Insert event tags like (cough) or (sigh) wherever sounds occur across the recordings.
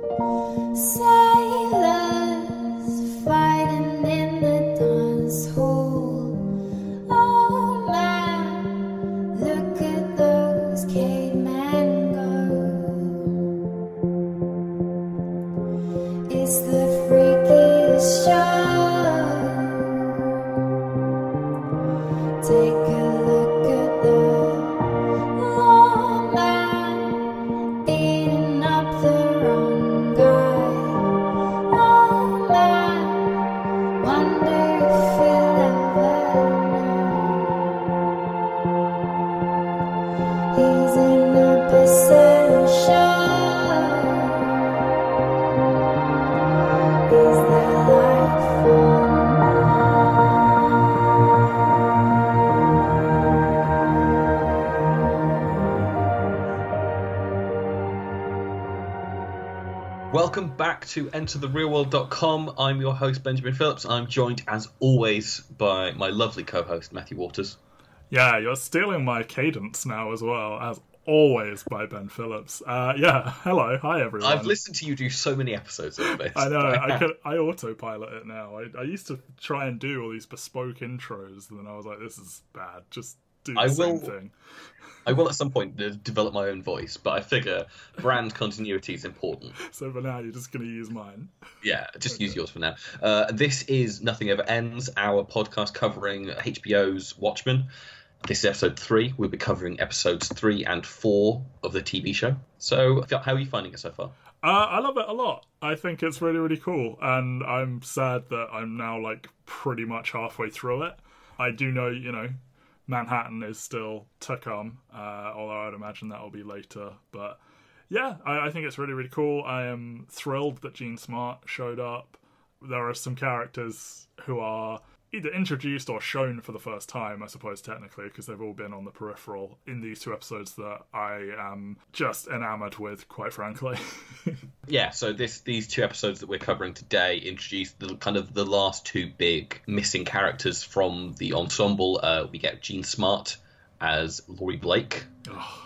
Sailors back to EnterTheRealWorld.com. I'm your host, Benjamin Phillips. I'm joined, as always, by my lovely co host, Matthew Waters. Yeah, you're stealing my cadence now as well, as always by Ben Phillips. Uh, yeah, hello, hi everyone. I've listened to you do so many episodes of this. I know. I (laughs) could. I autopilot it now. I, I used to try and do all these bespoke intros, and then I was like, "This is bad. Just do the I same will- thing." I will at some point develop my own voice, but I figure brand continuity is important. (laughs) So for now, you're just going to use mine. Yeah, just use yours for now. Uh, this is Nothing Ever Ends, our podcast covering HBO's Watchmen. This is episode three. We'll be covering episodes three and four of the TV show. So, how are you finding it so far? Uh, I love it a lot. I think it's really, really cool, and I'm sad that I'm now like pretty much halfway through it. I do know, you know, Manhattan is still to come, uh, although I'd imagine that will be later. But yeah, I, I think it's really, really cool. I am thrilled that Jean Smart showed up. There are some characters who are either introduced or shown for the first time, I suppose, technically, because they've all been on the peripheral in these two episodes that I am just enamored with, quite frankly. (laughs) Yeah, so this these two episodes that we're covering today introduce the kind of the last two big missing characters from the ensemble. Uh, we get Jean Smart as Laurie Blake,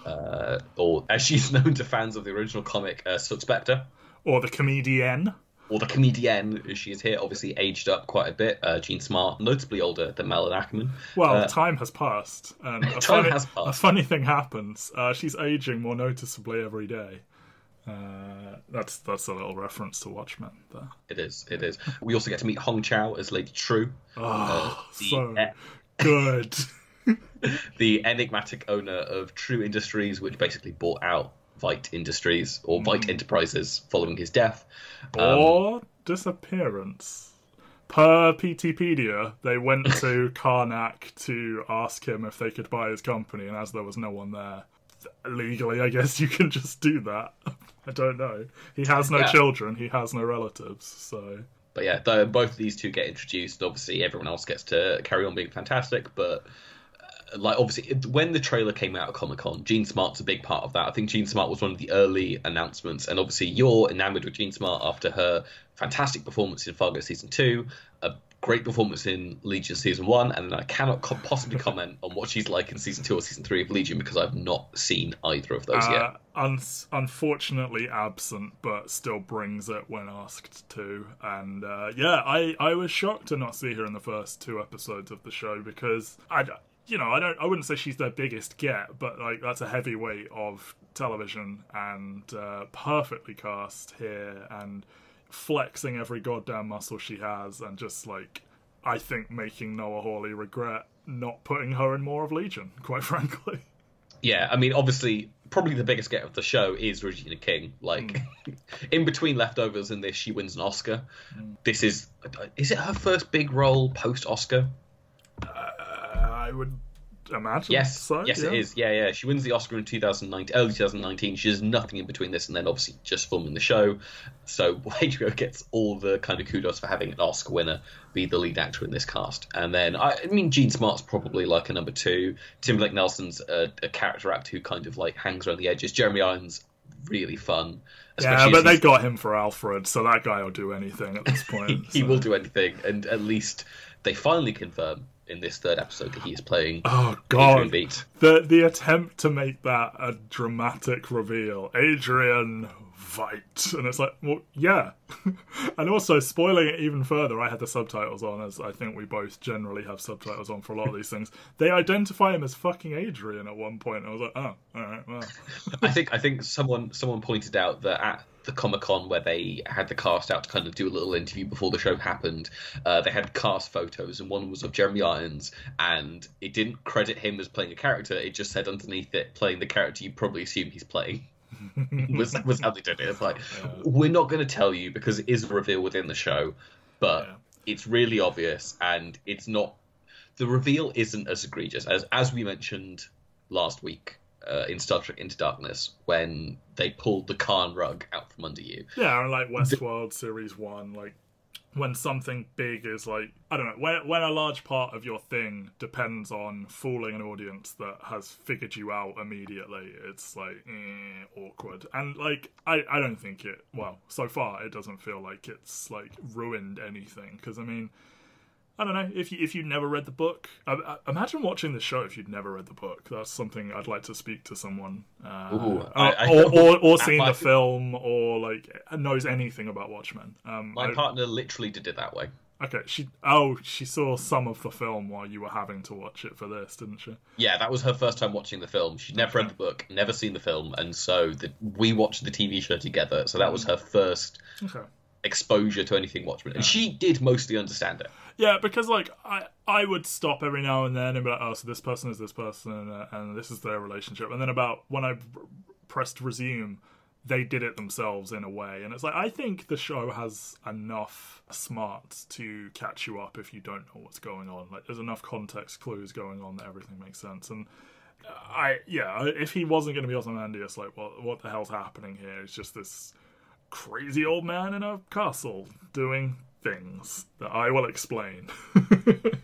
uh, or as she's (laughs) known to fans of the original comic, uh, Silk Spectre, or the comedian. Or the comedienne she is here. Obviously aged up quite a bit. Uh, Jean Smart, notably older than Malin Ackerman. Well, Uh, time has passed, and (laughs) a Time funny, has passed. A funny thing happens. Uh, she's aging more noticeably every day. Uh, that's that's a little reference to Watchmen. There. It is. It is. We also get to meet Hong Chau as Lady Trieu. Oh, the- so eh. good. (laughs) the enigmatic owner of Trieu Industries, which basically bought out Veidt Industries or Hmm. Veidt Enterprises following his death. Um, or disappearance. Per Peteypedia, they went to (laughs) Karnak to ask him if they could buy his company, and as there was no one there, legally, I guess (laughs) you can just do that. (laughs) I don't know. He has no Yeah. children. He has no relatives. So But yeah, though both of these two get introduced. Obviously, everyone else gets to carry on being fantastic. But like, obviously, when the trailer came out at Comic Con, Jean Smart's a big part of that. I think Jean Smart was one of the early announcements, and obviously, you're enamored with Jean Smart after her fantastic performance in Fargo season two, a great performance in Legion season one, and I cannot co- possibly comment on what she's like in season two or season three of Legion because I've not seen either of those yet. uh, un- unfortunately absent, but still brings it when asked to. And uh, yeah, I I was shocked to not see her in the first two episodes of the show because I. You know, I don't. I wouldn't say she's their biggest get, but like that's a heavyweight of television and uh, perfectly cast here and flexing every goddamn muscle she has and just like I think making Noah Hawley regret not putting her in more of Legion. (laughs) Quite frankly. Yeah, I mean, obviously, probably the biggest get of the show is Regina King. Like, hmm. (laughs) in between leftovers and this, she wins an Oscar. Hmm. This is is it her first big role post Oscar? Uh, I would imagine. Yes, so, yes, yeah. it is. Yeah, yeah. She wins the Oscar in 2019, early 2019. She does nothing in between this and then obviously just filming the show. So (laughs) HBO gets all the kind of kudos for having an Oscar winner be the lead actor in this cast. And then I, I mean, Jean Smart's probably like a number two. Tim Blake Nelson's a, a character actor who kind of like hangs around the edges. Jeremy Irons really fun. Yeah, but they got him for Alfred, so that guy will do anything at this (laughs) point. he so. will do anything, and at least they finally confirm in this third episode that he is playing Oh god, Beat. the the attempt to make that a dramatic reveal, Adrian Veidt, and it's like, well, yeah. (laughs) and also spoiling it even further, I had the subtitles on, as I think we both generally have subtitles on for a lot of these things. They identify him as fucking Adrian at one point. I was like, oh, all right, well. (laughs) I think I think someone someone pointed out that at the Comic Con where they had the cast out to kind of do a little interview before the show happened, uh, they had cast photos, and one was of Jeremy Irons, and it didn't credit him as playing a character. It just said underneath it, playing the character you probably assume he's playing. (laughs) was was how they did it. It's like we're not going to tell you because it is a reveal within the show, but Yeah. it's really obvious, and it's not. The reveal isn't as egregious as as we mentioned last week uh, in Star Trek Into Darkness when they pulled the Khan rug out from under you. Yeah, like Westworld Series One, like when something big is like I don't know, when when a large part of your thing depends on fooling an audience that has figured you out immediately, it's like eh, awkward. And like I I don't think it well so far it doesn't feel like it's like ruined anything because I mean. I don't know if you if you'd never read the book. I, I, imagine watching the show if you'd never read the book. That's something I'd like to speak to someone, uh, Ooh, I- or, or or (laughs) seen the film, or like knows anything about Watchmen. Um, My partner literally did it that way. okay, she oh she saw some of the film while you were having to watch it for this, didn't she? Yeah, that was her first time watching the film. She'd never read the book, never seen the film, and so the, we watched the TV show together. So that was her first Okay. exposure to anything Watchmen, and she did mostly understand it. Yeah, because like I I would stop every now and then and be like, oh, so this person is this person, uh, and this is their relationship, and then about when I pressed resume, they did it themselves in a way, and it's like I think the show has enough smarts to catch you up if you don't know what's going on. Like there's enough context clues going on that everything makes sense, and. I yeah, if he wasn't going to be Ozymandias, like what what the hell's happening here? It's just this crazy old man in a castle doing things that I will explain. (laughs)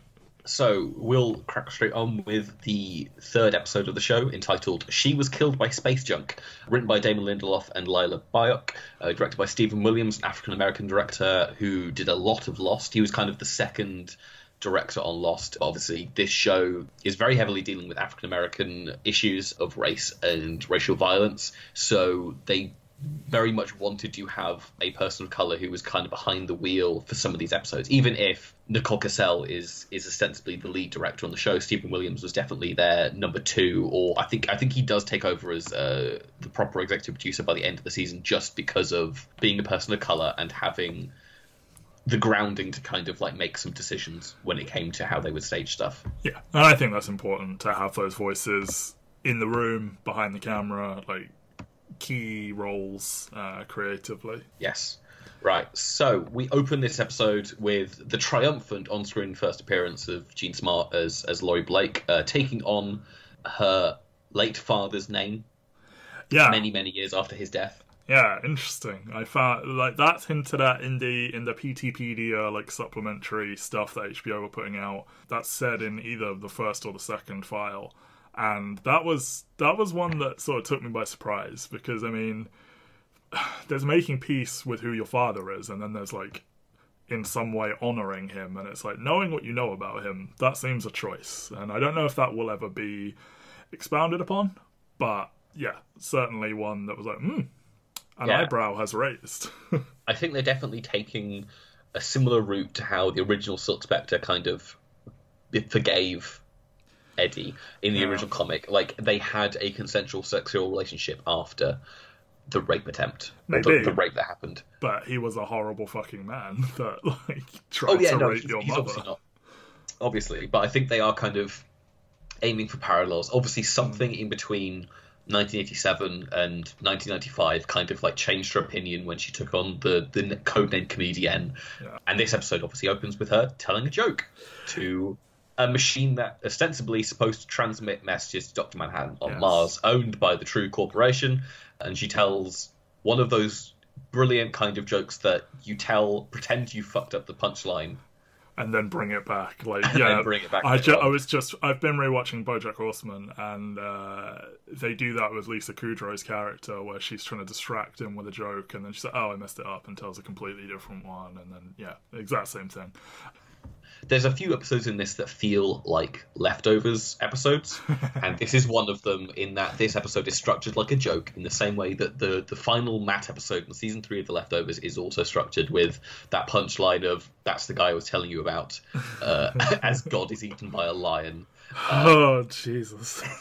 So we'll crack straight on with the third episode of the show entitled She Was Killed by Space Junk, written by Damon Lindelof and Lila Byock, uh, directed by Stephen Williams, an African American director who did a lot of Lost. He was kind of the second director on Lost. Obviously, this show is very heavily dealing with African American issues of race and racial violence, so they very much wanted to have a person of color who was kind of behind the wheel for some of these episodes. Even if Nicole Kassell is is ostensibly the lead director on the show, Stephen Williams was definitely their number two, or I think I think he does take over as uh, the proper executive producer by the end of the season, just because of being a person of color and having the grounding to kind of like make some decisions when it came to how they would stage stuff. yeah, and I think that's important to have those voices in the room, behind the camera, like key roles uh, creatively. Yes. Right, so we open this episode with the triumphant on-screen first appearance of Jean Smart as as Laurie Blake, uh, taking on her late father's name Yeah, many many years after his death. yeah, interesting. I found like that's hinted at in the in the Peteypedia like supplementary stuff that HBO were putting out. That's said in either the first or the second file, and that was that was one that sort of took me by surprise because I mean, (sighs) there's making peace with who your father is, and then there's like in some way honoring him, and it's like knowing what you know about him. That seems a choice, and I don't know if that will ever be expounded upon, but yeah, certainly one that was like, hmm, an Yeah. eyebrow has raised. (laughs) I think they're definitely taking a similar route to how the original Silk Spectre kind of forgave Eddie in the Yeah. original comic. Like they had a consensual sexual relationship after the rape attempt, the, the rape that happened. but he was a horrible fucking man (laughs) that like tried Oh yeah, to no, rape he's, your he's mother. obviously not. Obviously, but I think they are kind of aiming for parallels. Obviously, hmm. something in between 1987 and 1995 kind of like changed her opinion when she took on the the codename comedian. Yeah. And this episode obviously opens with her telling a joke to a machine that ostensibly is supposed to transmit messages to Dr. Manhattan on Yes. Mars, owned by the Trieu Corporation. And she tells one of those brilliant kind of jokes that you tell, pretend you fucked up the punchline and then bring it back. Like, (laughs) And yeah, then bring it back I, ju- I was just, I've been rewatching BoJack Horseman, and uh, they do that with Lisa Kudrow's character, where she's trying to distract him with a joke, and then she's like, "Oh, I messed it up," and tells a completely different one, and then yeah, exact same thing. There's a few episodes in this that feel like leftovers episodes, (laughs) and this is one of them. In that this episode is structured like a joke, in the same way that the the final Matt episode in season three of the leftovers is also structured with that punchline of "That's the guy I was telling you about," uh, (laughs) as God is eaten by a lion. oh Jesus! (laughs)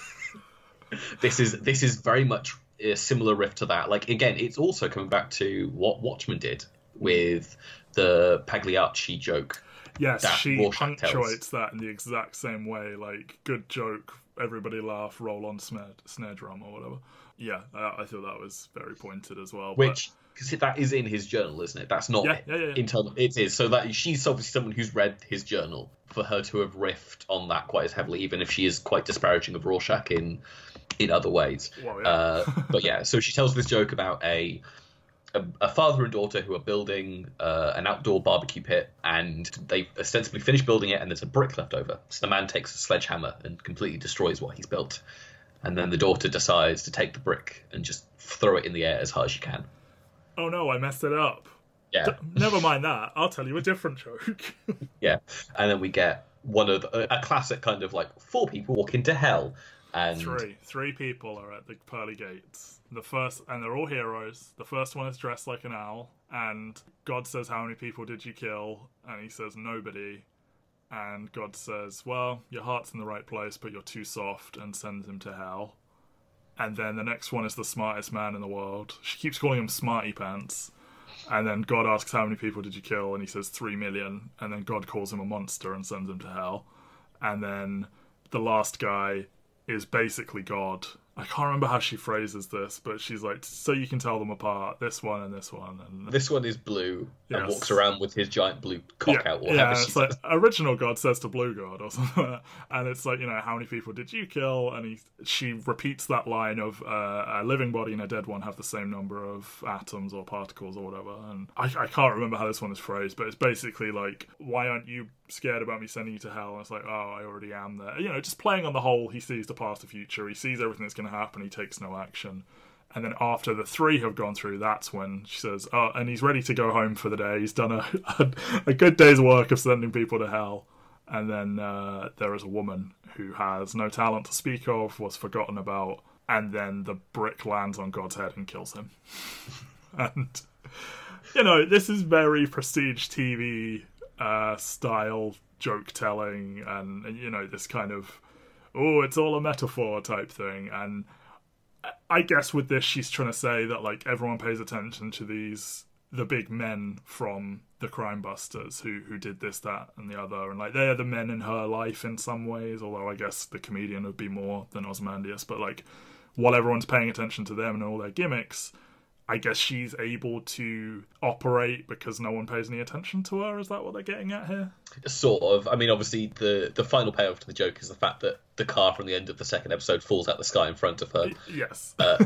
This is this is very much a similar riff to that. Like again, it's also coming back to what Watchmen did with the Pagliacci joke. Yes, that she Rorschach tells. punctuates that in the exact same way. Like, good joke, everybody laugh, roll on snare, snare drum or whatever. Yeah, uh, I thought that was very pointed as well. Which because that is in his journal, isn't it? That's not Yeah, yeah, yeah. internal. It is. So that she's obviously someone who's read his journal. For her to have riffed on that quite as heavily, even if she is quite disparaging of Rorschach in in other ways. Well, yeah. Uh, but yeah, so she tells this joke about a a, a father and daughter who are building uh, an outdoor barbecue pit, and they ostensibly finished building it, and there's a brick left over. So the man takes a sledgehammer and completely destroys what he's built, and then the daughter decides to take the brick and just throw it in the air as hard as she can. oh no, I messed it up. Yeah, D- Never mind that. I'll tell you a different joke. (laughs) yeah, and then we get one of the, a classic kind of like four people walk into hell, and Three, three people are at the pearly gates. The first, and they're all heroes. The first one is dressed like an owl, and God says, "How many people did you kill?" And he says, "Nobody." And God says, "Well, your heart's in the right place, but you're too soft," and sends him to hell. And then the next one is the smartest man in the world. She keeps calling him Smarty Pants. And then God asks, How many people did you kill? And he says, Three million. And then God calls him a monster and sends him to hell. And then the last guy is basically God. I can't remember how she phrases this, but she's like, So you can tell them apart, this one and this one. And this one is blue and walks around with his giant blue cock yeah, out. Yeah, it's like says. original God says to Blue God or something, like (laughs) and it's like you know how many people did you kill? And he she repeats that line of uh, a living body and a dead one have the same number of atoms or particles or whatever. And I, I can't remember how this one is phrased, but it's basically like why aren't you scared about me sending you to hell? And it's like oh I already am there. You know, just playing on the whole. He sees the past, the future. He sees everything that's going to happen. He takes no action. And then after the three have gone through, that's when she says, "Oh, and he's ready to go home for the day. He's done a a, (laughs) a good day's work of sending people to hell." And then uh, there is a woman who has no talent to speak of, was forgotten about, and then the brick lands on God's head and kills him. (laughs) and you know, this is very prestige TV uh, style joke telling, and, you know this kind of oh, it's all a metaphor type thing, and. I guess with this, she's trying to say that like everyone pays attention to these the big men from the crime busters who who did this, that, and the other, and like they're the men in her life in some ways. Although I guess the comedian would be more than Ozymandias, but like while everyone's paying attention to them and all their gimmicks, I guess she's able to operate because no one pays any attention to her. Is that what they're getting at here? Sort of. I mean, obviously, the the final payoff to the joke is the fact that the car from the end of the second episode falls out the sky in front of her. Yes. uh,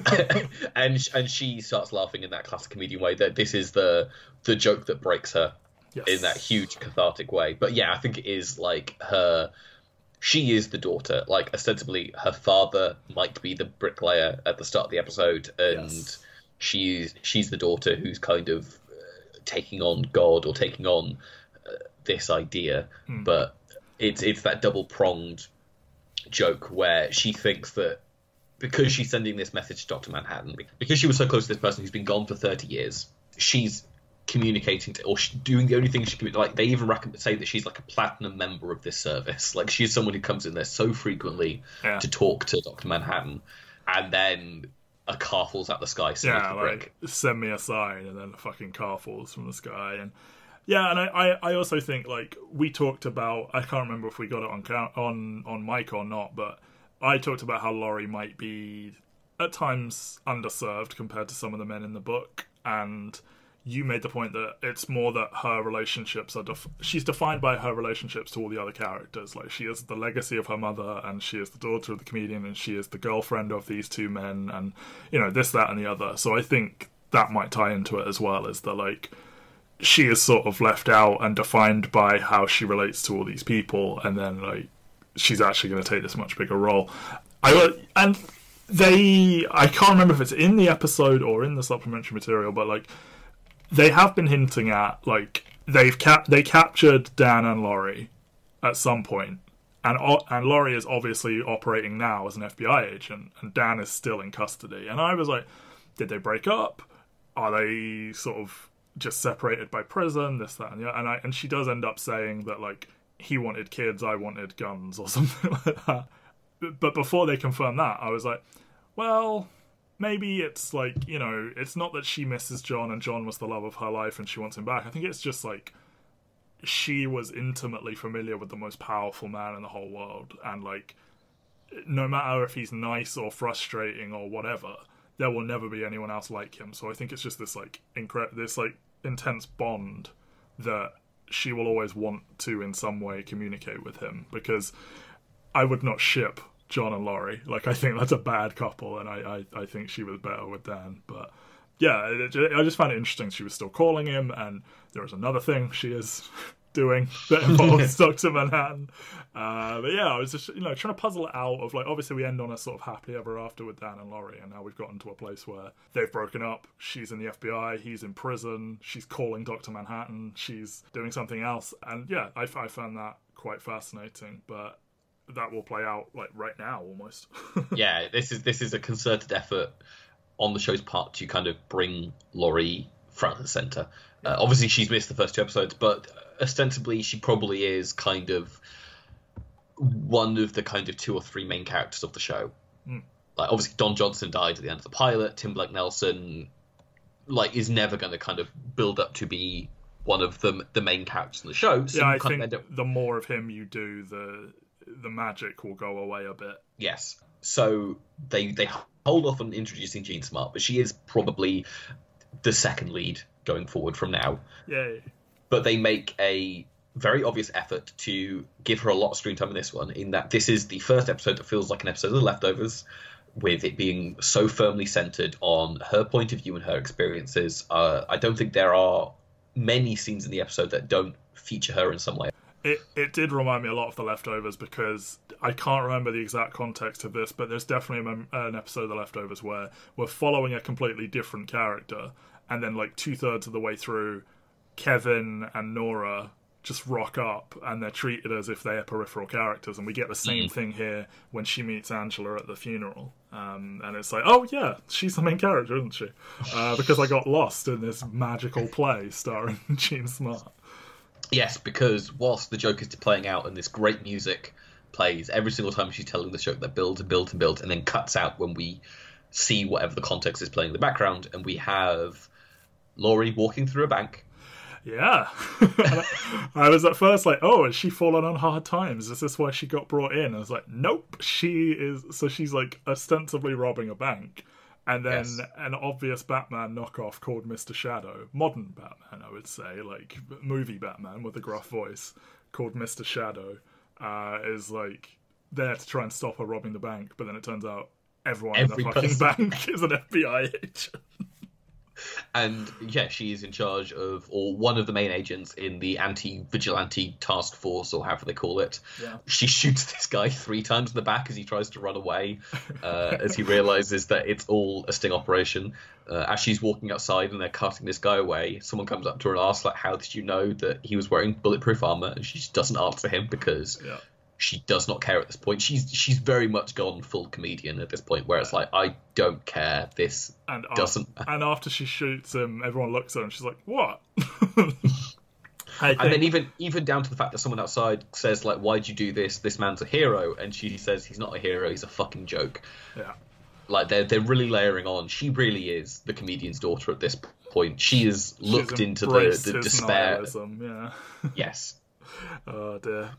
(laughs) and and she starts laughing in that classic comedian way that this is the the joke that breaks her yes. in that huge cathartic way. But yeah, I think it is like her. She is the daughter. Like ostensibly, her father might be the bricklayer at the start of the episode, and Yes. She's she's the daughter who's kind of uh, taking on God or taking on uh, this idea. Hmm. But it's it's that double pronged joke where she thinks that because she's sending this message to Doctor Manhattan, because she was so close to this person who's been gone for thirty years, she's communicating to, or she, doing the only thing she can. Like they even reckon, say that she's like a platinum member of this service. Like she's someone who comes in there so frequently Yeah. to talk to Doctor Manhattan, and then a car falls out the sky. So yeah, like send me a sign, and then a fucking car falls from the sky, and yeah, and I, I, I also think like we talked about, I can't remember if we got it on count, on on mic or not, but I talked about how Laurie might be at times underserved compared to some of the men in the book, and you made the point that it's more that her relationships are def- she's defined by her relationships to all the other characters. Like she is the legacy of her mother and she is the daughter of the comedian and she is the girlfriend of these two men and you know this that and the other. So i think that might tie into it as well as the like she is sort of left out and defined by how she relates to all these people and then like she's actually going to take this much bigger role. I and they i can't remember if it's in the episode or in the supplementary material but like they have been hinting at like they've cap- they captured Dan and Laurie at some point, and and Laurie is obviously operating now as an FBI agent, and Dan is still in custody. And I was like, did they break up? Are they sort of just separated by prison? This, that, and yeah. And I and she does end up saying that like he wanted kids, I wanted guns, or (laughs) something like that. But before they confirm that, I was like, well, maybe it's like you know, it's not that she misses John and John was the love of her life and she wants him back. I think it's just like she was intimately familiar with the most powerful man in the whole world. And like no matter if he's nice or frustrating or whatever there will never be anyone else like him. So i think it's just this like incre- this like intense bond that she will always want to in some way communicate with him. Because i would not ship john and laurie like i think that's a bad couple and i i, I think she was better with dan but yeah, it, it- I just found it interesting she was still calling him, and there was another thing she is (laughs) doing that (laughs) involves Doctor Manhattan. Uh, but yeah, I was just you know trying to puzzle it out. Of like, obviously we end on a sort of happily ever after with Dan and Laurie, and now we've gotten to a place where they've broken up. She's in the FBI, he's in prison. She's calling Doctor Manhattan. She's doing something else, and yeah, I, I found that quite fascinating. But that will play out like right now almost. (laughs) yeah, this is this is a concerted effort on the show's part to kind of bring Laurie front and center. Uh, obviously, she's missed the first two episodes, but ostensibly, she probably is kind of one of the kind of two or three main characters of the show. Like, obviously, Don Johnson died at the end of the pilot. Tim Blake Nelson, like, is never going to kind of build up to be one of the the main characters in the show. So yeah, I think up the more of him you do, the the magic will go away a bit. Yes. So they they hold off on introducing Jean Smart, but she is probably the second lead going forward from now. Yay. But they make a very obvious effort to give her a lot of screen time in this one, in that this is the first episode that feels like an episode of The Leftovers, with it being so firmly centered on her point of view and her experiences. Uh, I don't think there are many scenes in the episode that don't feature her in some way. It it did remind me a lot of the leftovers because I can't remember the exact context of this, but there's definitely a mem- an episode of the leftovers where we're following a completely different character, and then like two thirds of the way through, Kevin and Nora just rock up and they're treated as if they are peripheral characters, and we get the same thing here when she meets Angela at the funeral, um, and it's like, oh yeah, she's the main character, isn't she? Uh, because I got lost in this magical play starring (laughs) Jean Smart. Yes, because whilst the joke is playing out and this great music plays every single time she's telling the joke that builds and builds and builds and then cuts out when we see whatever the context is playing in the background and we have Laurie walking through a bank. Yeah. (laughs) I was at first like, oh, has she fallen on hard times? Is this why she got brought in? I was like, nope. She is. So she's like ostensibly robbing a bank. And then Yes. an obvious Batman knockoff called Mr. Shadow, modern Batman, I would say, like movie Batman with a gruff voice, called Mr. Shadow, uh, is like there to try and stop her robbing the bank. But then it turns out everyone Every in the fucking person. bank (laughs) is an FBI agent. And yeah, she is in charge of, or one of the main agents in the anti vigilante task force, or however they call it. Yeah. She shoots this guy three times in the back as he tries to run away, uh, as he realizes that it's all a sting operation. Uh, as she's walking outside and they're carting this guy away, someone comes up to her and asks, like, how did you know that he was wearing bulletproof armor? And she just doesn't answer him because Yeah. She does not care at this point. She's she's very much gone full comedian at this point, where it's like, I don't care. This and doesn't. and after she shoots him, everyone looks at her and she's like, "What?" (laughs) Think, And then even even down to the fact that someone outside says like, "Why'd you do this? This man's a hero," and she says he's not a hero. He's a fucking joke. yeah, Like they're they're really layering on. She really is the comedian's daughter at this point. She has looked into the, the despair. Yeah. Yes, (laughs) oh dear.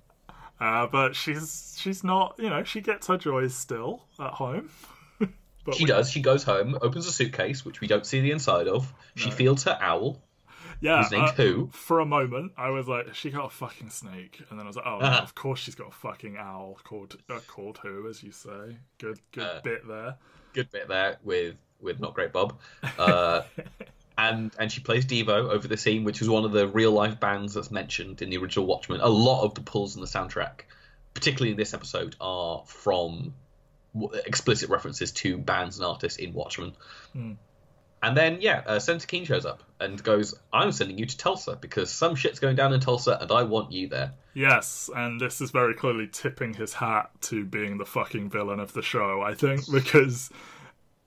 Uh, but she's she's not. You know, she gets her joys still at home. (laughs) but she we- does. She goes home, opens a suitcase, which we don't see the inside of. She No. fields her owl. Yeah. His name's uh, who? For a moment, I was like, she got a fucking snake, and then I was like, oh, Uh-huh. of course she's got a fucking owl called uh, called who, as you say. Good good Uh, bit there. Good bit there with with not great Bob. (laughs) Uh, and and she plays Devo over the scene, which is one of the real life bands that's mentioned in the original Watchmen. A lot of the pulls in the soundtrack, particularly in this episode, are from explicit references to bands and artists in Watchmen. And then, yeah, uh, Senator Keene shows up and goes, I'm sending you to Tulsa because some shit's going down in Tulsa and I want you there. Yes, and this is very clearly tipping his hat to being the fucking villain of the show, I think, (laughs) because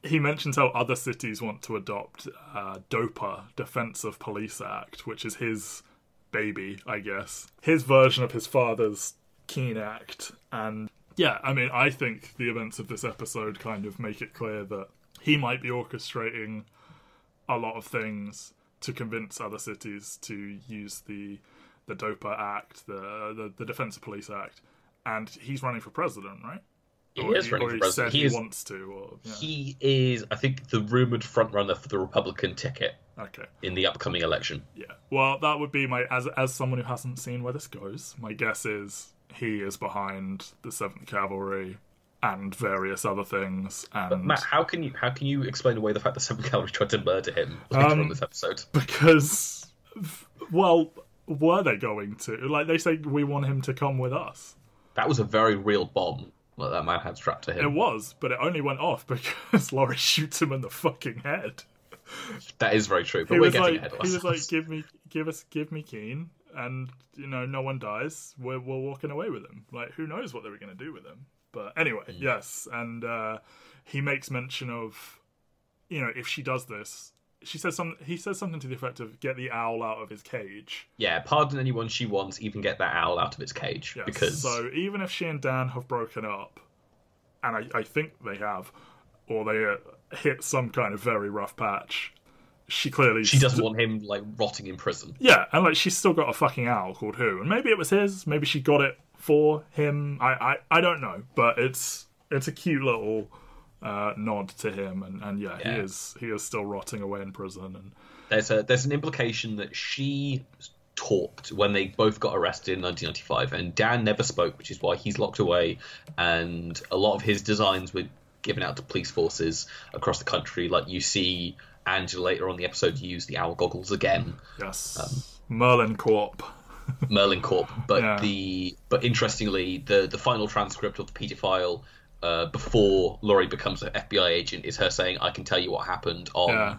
he mentions how other cities want to adopt uh, DOPA, Defense of Police Act, which is his baby, I guess. His version of his father's Keene Act. And yeah, I mean, I think the events of this episode kind of make it clear that he might be orchestrating a lot of things to convince other cities to use the the DOPA Act, the the, the Defense of Police Act, and he's running for president, right? He Or is running for president. He he, is- wants to, or yeah. He is, I think, the rumored frontrunner for the Republican ticket okay, in the upcoming election. yeah. Well, that would be my as as someone who hasn't seen where this goes. My guess is he is behind the Seventh Cavalry and various other things, and Matt, how can you how can you explain away the fact that Seventh Cavalry tried to murder him later Um, on this episode? because, well, were they going to? Like they say, we want him to come with us. That was a very real bomb that that man had strapped to him. It was, but it only went off (laughs) because Laurie shoots him in the fucking head. That is very true. But He we're getting like, ahead of he was like, give me, give us, give me Keene, and you know, no one dies. We're we're walking away with him. Like, who knows what they were going to do with him? But anyway, Mm. yes, and uh, he makes mention of, you know, if she does this, she says some. He says something to the effect of, "Get the owl out of his cage." Yeah, pardon anyone she wants, even get that owl out of its cage. Yes. Because so even if she and Dan have broken up, and I, I think they have, or they uh, hit some kind of very rough patch, she clearly she doesn't want him like rotting in prison. Yeah, and like she's still got a fucking owl called Who, and maybe it was his, maybe she got it for him. I I, I don't know, but it's it's a cute little uh, nod to him, and, and yeah, Yeah. he is he is still rotting away in prison, and There's a there's an implication that she talked when they both got arrested in 1995, and Dan never spoke, which is why he's locked away, and a lot of his designs were given out to police forces across the country. Like you see Angela later on the episode use the owl goggles again. yes, Merlin Corp. Merlin Corp. But (laughs) Yeah. the but interestingly, the the final transcript of the Peter file uh, before Laurie becomes an FBI agent is her saying, "I can tell you what happened on Yeah.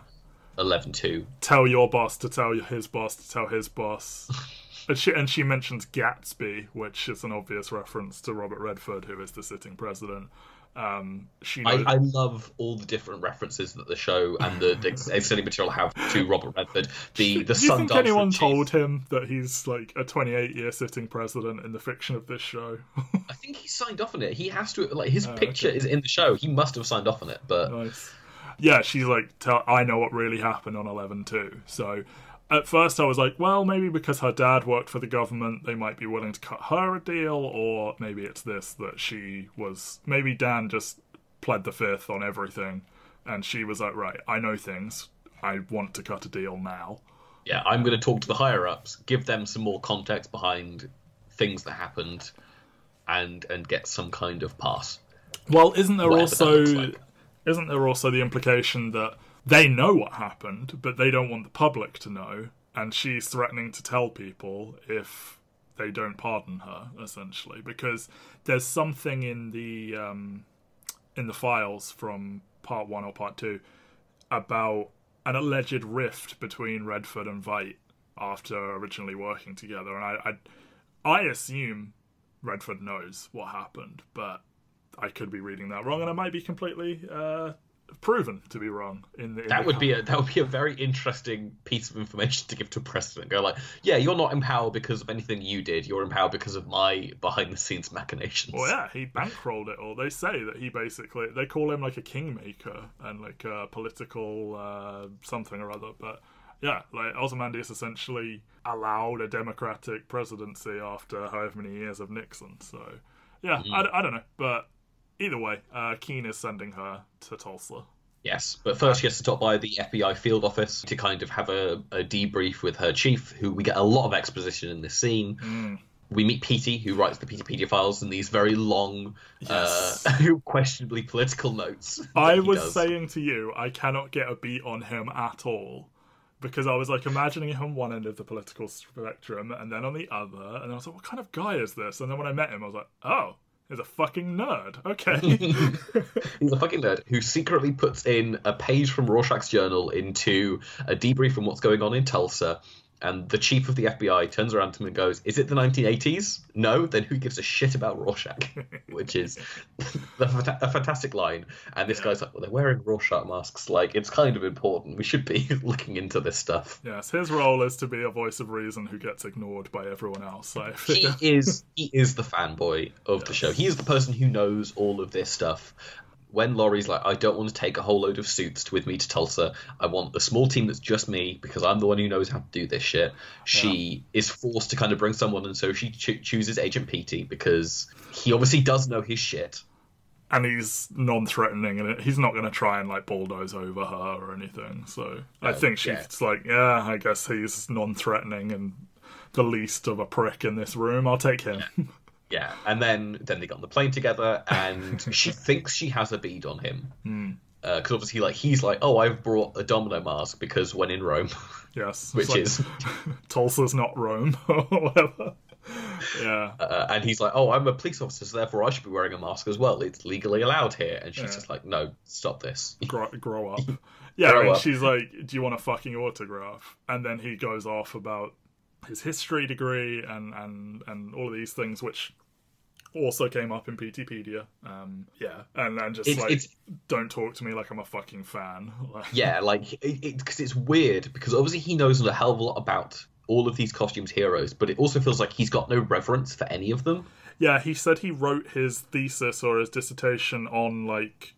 eleven two. Tell your boss to tell his boss to tell his boss. (laughs) And she, and she mentions Gatsby, which is an obvious reference to Robert Redford, who is the sitting president. Um, she I, knows, I love all the different references that the show and the, (laughs) the extended material have to Robert Redford. The the Do you think anyone told him that he's like a 28 year sitting president in the fiction of this show? I think he signed off on it. He has to like his Oh, picture okay. is in the show. He must have signed off on it. But nice. Yeah, she's like, I know what really happened on 11 too. So at first I was like, well, maybe because her dad worked for the government, they might be willing to cut her a deal, or maybe it's this that she was. Maybe Dan just pled the fifth on everything, and she was like, right, I know things. I want to cut a deal now. yeah, I'm going to talk to the higher ups, give them some more context behind things that happened, and and get some kind of pass. Well, isn't there Whatever also like. isn't there also the implication that they know what happened, but they don't want the public to know, and she's threatening to tell people if they don't pardon her, essentially, because there's something in the um, in the files from part one or part two about an alleged rift between Redford and Veidt after originally working together, and I I, I assume Redford knows what happened, but I could be reading that wrong, and I might be completely uh, proven to be wrong. In the in That the would be a that would be a very interesting piece of information to give to a president. Go like, yeah, you're not in power because of anything you did. You're in power because of my behind the scenes machinations. Well, yeah, he bankrolled it all. They say that he basically they call him like a kingmaker and like a political uh, something or other. But yeah, like Ozymandias essentially allowed a democratic presidency after however many years of Nixon. So yeah, I, I don't know, but either way, uh, Keene is sending her to Tulsa. Yes, but first she has to stop by the FBI field office to kind of have a, a debrief with her chief, who we get a lot of exposition in this scene. Mm. We meet Petey, who writes the Peteypedia files in these very long, Yes. (laughs) uh, questionably political notes. I was does. saying to you, I cannot get a beat on him at all. Because I was like imagining him one end of the political spectrum and then on the other, and I was like, what kind of guy is this? And then when I met him, I was like, oh, He's a fucking nerd. Okay. (laughs) He's a fucking nerd who secretly puts in a page from Rorschach's journal into a debrief on what's going on in Tulsa. And the chief of the FBI turns around to him and goes, Is it the 1980s? No? Then who gives a shit about Rorschach? (laughs) Which is (laughs) a, a fantastic line. And this guy's like, Well, they're wearing Rorschach masks. Like, it's kind of important. We should be (laughs) looking into this stuff. yes, his role is to be a voice of reason who gets ignored by everyone else. He is he is the fanboy of the show. He is the person who knows all of this stuff. When Laurie's like, I don't want to take a whole load of suits with me to Tulsa. I want a small team that's just me because I'm the one who knows how to do this shit. She is forced to kind of bring someone, and so she cho- chooses Agent Petey because he obviously does know his shit. and he's non-threatening, and he's not going to try and like bulldoze over her or anything. So I think she's yeah. like, yeah, I guess he's non-threatening and the least of a prick in this room. I'll take him. Yeah, and then then they get on the plane together, and (laughs) she thinks she has a bead on him. Because obviously, like he's like, oh, I've brought a domino mask because when in Rome, (laughs) yes, which like, is (laughs) Tulsa's not Rome or whatever. Yeah, Uh, and he's like, "Oh, I'm a police officer, so therefore I should be wearing a mask as well. It's legally allowed here." And she's Yeah. just like, "No, stop this." grow, grow up. Yeah, Grow and up. she's like, "Do you want a fucking autograph?" And then he goes off about his history degree and and and all of these things, which also came up in Peteypedia. Um, yeah, and and just It's- like, it's- don't talk to me like I'm a fucking fan. (laughs) Yeah, like because it, 'cause it's weird because obviously he knows a hell of a lot about all of these costumes heroes, but it also feels like he's got no reverence for any of them. yeah. He said he wrote his thesis or his dissertation on like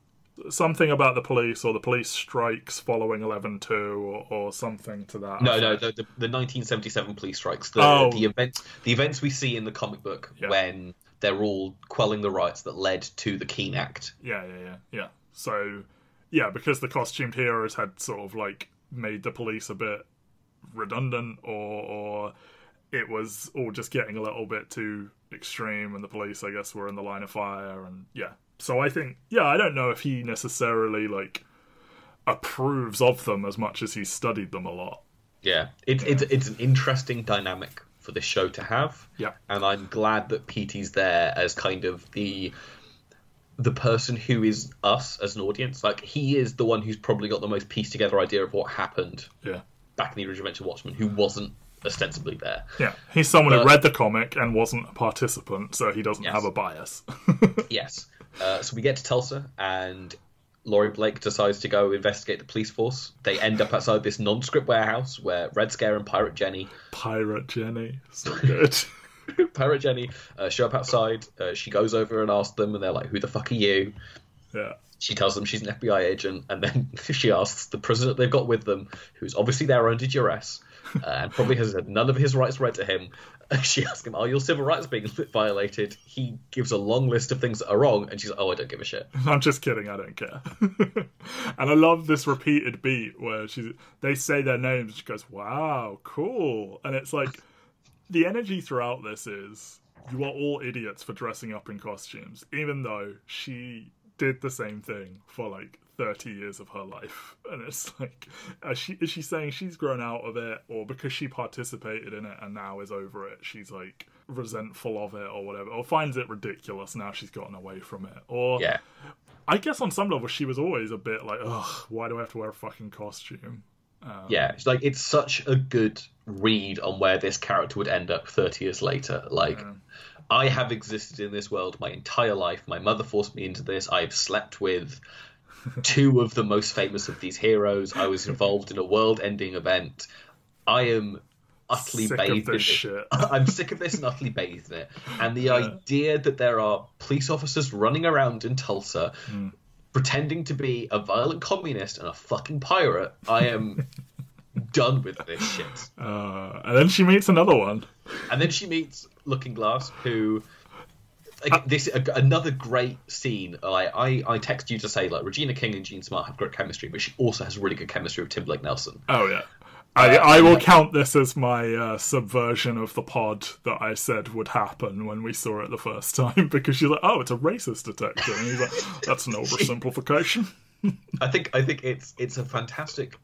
something about the police or the police strikes following 11-2 or, or something to that. No, no, the, the, the 1977 police strikes, the Oh. the events, the events we see in the comic book Yeah. when they're all quelling the riots that led to the Keene Act. Yeah, yeah, yeah, yeah. So, yeah, because the costumed heroes had sort of like made the police a bit redundant, or or it was all just getting a little bit too extreme, and the police, I guess, were in the line of fire, and yeah. So I think, yeah, I don't know if he necessarily like approves of them as much as he's studied them a lot. Yeah, it's it's it's an interesting dynamic for this show to have. Yeah. and I'm glad that Petey's there as kind of the the person who is us as an audience. Like he is the one who's probably got the most pieced together idea of what happened Yeah. back in the original Adventure Watchmen, who wasn't ostensibly there. Yeah, he's someone who read the comic and wasn't a participant, so he doesn't Yes. have a bias. (laughs) yes. Uh, so we get to Tulsa, and Laurie Blake decides to go investigate the police force. They end up outside this nondescript warehouse where Red Scare and Pirate Jenny Pirate Jenny, so good. (laughs) Pirate Jenny uh, show up outside. Uh, she goes over and asks them, and they're like, "Who the fuck are you?" yeah. She tells them she's an FBI agent, and then (laughs) she asks the prisoner they've got with them, who's obviously there under duress, uh, and probably has had none of his rights read to him. (laughs) She asks him, "Are your civil rights being (laughs) violated?" He gives a long list of things that are wrong, and she's like, "Oh, I don't give a shit." (laughs) I'm just kidding. I don't care. and I love this repeated beat where she they say their names. She goes, "Wow, cool," and it's like the energy throughout this is you are all idiots for dressing up in costumes, even though she did the same thing for like 30 years of her life (laughs) and it's like is she is she saying she's grown out of it or because she participated in it and now is over it she's like resentful of it or whatever or finds it ridiculous now she's gotten away from it or Yeah, I guess on some level she was always a bit like, ugh, why do I have to wear a fucking costume? Um, yeah. It's like it's such a good read on where this character would end up 30 years later. Like, I have existed in this world my entire life. My mother forced me into this. I've slept with two of the most famous of these heroes. I was involved in a world-ending event. I am utterly Sick bathed of in this it. shit. (laughs) I'm sick of this and utterly bathed in it. And the idea that there are police officers running around in Tulsa Hmm. pretending to be a violent communist and a fucking pirate, I am (laughs) done with this shit. Uh, and then she meets another one. And then she meets Looking Glass, who. Like, this another great scene. Like I, I text you to say like Regina King and Jean Smart have great chemistry, but she also has really good chemistry with Tim Blake Nelson. Oh yeah. I, I will count this as my uh, subversion of the pod that I said would happen when we saw it the first time (laughs) because she's like, oh, it's a racist detective. And he's like, that's an (laughs) oversimplification. I think I think it's it's a fantastic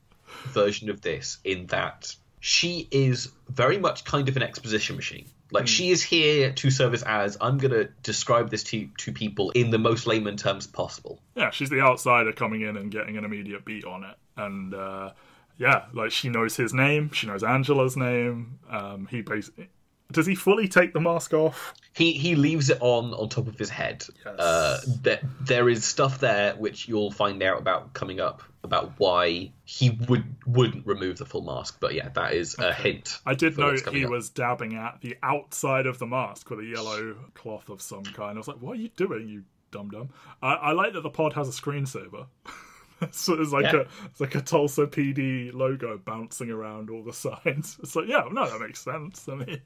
version of this in that she is very much kind of an exposition machine. Like she is here to service as I'm gonna describe this to to people in the most layman terms possible. Yeah, she's the outsider coming in and getting an immediate beat on it, and uh, yeah, like she knows his name, she knows Angela's name. Um, he basically does he fully take the mask off? He he leaves it on on top of his head. Yes. Uh, there there is stuff there which you'll find out about coming up about why he would wouldn't remove the full mask. But yeah, that is a hint. I did know he up. was dabbing at the outside of the mask with a yellow cloth of some kind. I was like, "What are you doing, you dum dum?" I, I like that the pod has a screensaver. (laughs) so it's like Yeah. a it's like a Tulsa PD logo bouncing around all the (laughs) signs. It's like, yeah, no, that makes sense. I mean,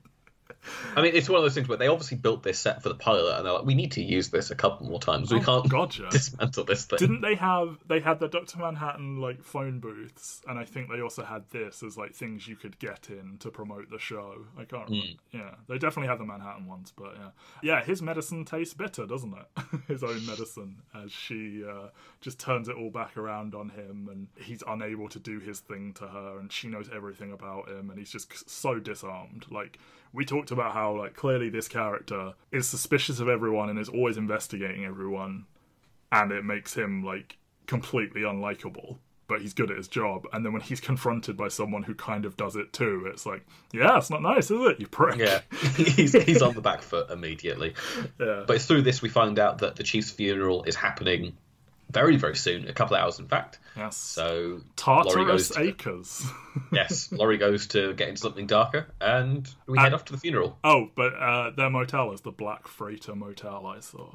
I mean, it's one of those things where they obviously built this set for the pilot, and they're like, we need to use this a couple more times. We Oh, can't gotcha. (laughs) dismantle this thing. Didn't they have they had the Doctor Manhattan like phone booths, and I think they also had this as like things you could get in to promote the show. I can't remember. Yeah, they definitely have the Manhattan ones, but yeah, yeah. His medicine tastes bitter, doesn't it? (laughs) his own medicine, as she uh, just turns it all back around on him, and he's unable to do his thing to her, and she knows everything about him, and he's just so disarmed. Like we talked about how like clearly this character is suspicious of everyone and is always investigating everyone and it makes him like completely unlikable but he's good at his job. And then when he's confronted by someone who kind of does it too it's like yeah it's not nice is it you prick? Yeah, (laughs) he's he's on the back foot immediately. yeah. But it's through this we find out that the chief's funeral is happening very very soon, a couple of hours in fact. yes So tartarus Laurie goes to- acres (laughs) yes, Laurie goes to get into something darker, and we head off to the funeral. oh but uh their motel is the black freighter motel i saw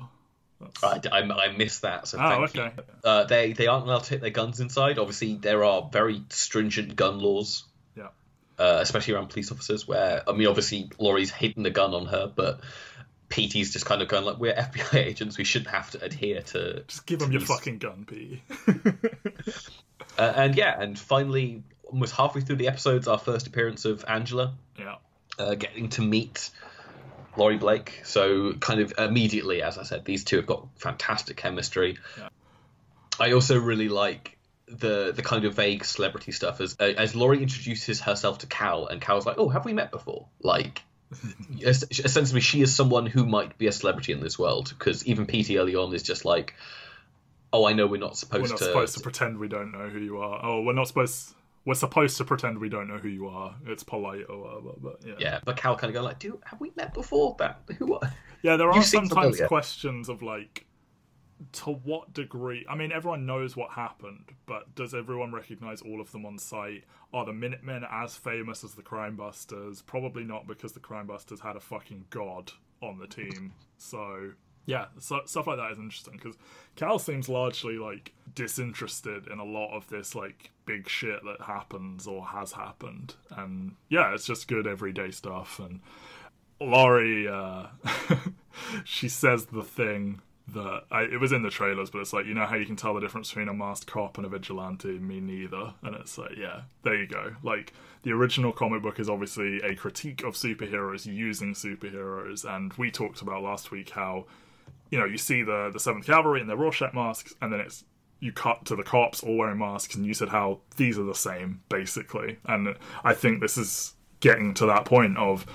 I, I, I missed that, so oh thank okay you. Uh, they they aren't allowed to take their guns inside. Obviously, there are very stringent gun laws, yeah uh, especially around police officers. Where I mean, obviously, Laurie's hidden the gun on her, but Petey's just kind of going like, "We're FBI (laughs) agents. We shouldn't have to adhere to." just give them your these." fucking gun p (laughs) Uh, and yeah, and finally, almost halfway through the episodes, our first appearance of Angela, yeah uh, getting to meet Laurie Blake. So kind of immediately, as I said, these two have got fantastic chemistry. Yeah. I also really like the the kind of vague celebrity stuff as as Laurie introduces herself to Cal, and Cal's like, "Oh, have we met before?" Like. Es- Essentially, she is someone who might be a celebrity in this world because even Petey early on is just like, "Oh, I know we're not supposed we're not to." supposed to pretend we don't know who you are oh we're not supposed we're supposed to pretend we don't know who you are it's polite or whatever but yeah Yeah, but Cal kind of going like, "Dude, have we met before? That who?" Are? Yeah, there are sometimes familiar. questions of like, to what degree? I mean, everyone knows what happened, but does everyone recognize all of them on site? Are the Minutemen as famous as the Crime Busters? Probably not, because the Crime Busters had a fucking god on the team. So yeah, so, stuff like that is interesting because Cal seems largely like disinterested in a lot of this like big shit that happens or has happened, and yeah, it's just good everyday stuff and. Laurie, uh, (laughs) she says the thing that I, it was in the trailers, but it's like you know how you can tell the difference between a masked cop and a vigilante. Me neither, and it's like yeah, there you go. Like the original comic book is obviously a critique of superheroes using superheroes, and we talked about last week how you know you see the the Seventh Cavalry in their Rorschach masks, and then it's you cut to the cops all wearing masks, and you said how these are the same basically, and I think this is getting to that point of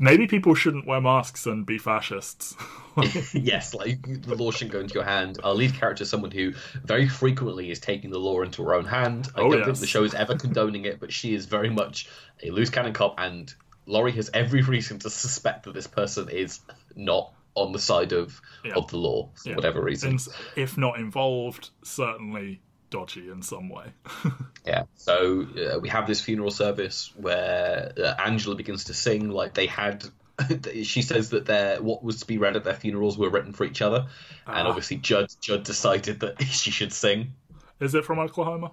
maybe people shouldn't wear masks and be fascists. (laughs) (laughs) yes, like the law shouldn't go into your hand. Our lead character is someone who very frequently is taking the law into her own hand. I Oh, don't yes. think the show is ever condoning it, but she is very much a loose cannon cop, and Laurie has every reason to suspect that this person is not on the side of Yeah. of the law for Yeah. whatever reason. And if not involved, certainly dodgy in some way. (laughs) Yeah. So uh, we have this funeral service where uh, Angela begins to sing like they had. (laughs) she says that their what was to be read at their funerals were written for each other, and Ah. obviously Judd Judd decided that (laughs) she should sing. Is it from Oklahoma?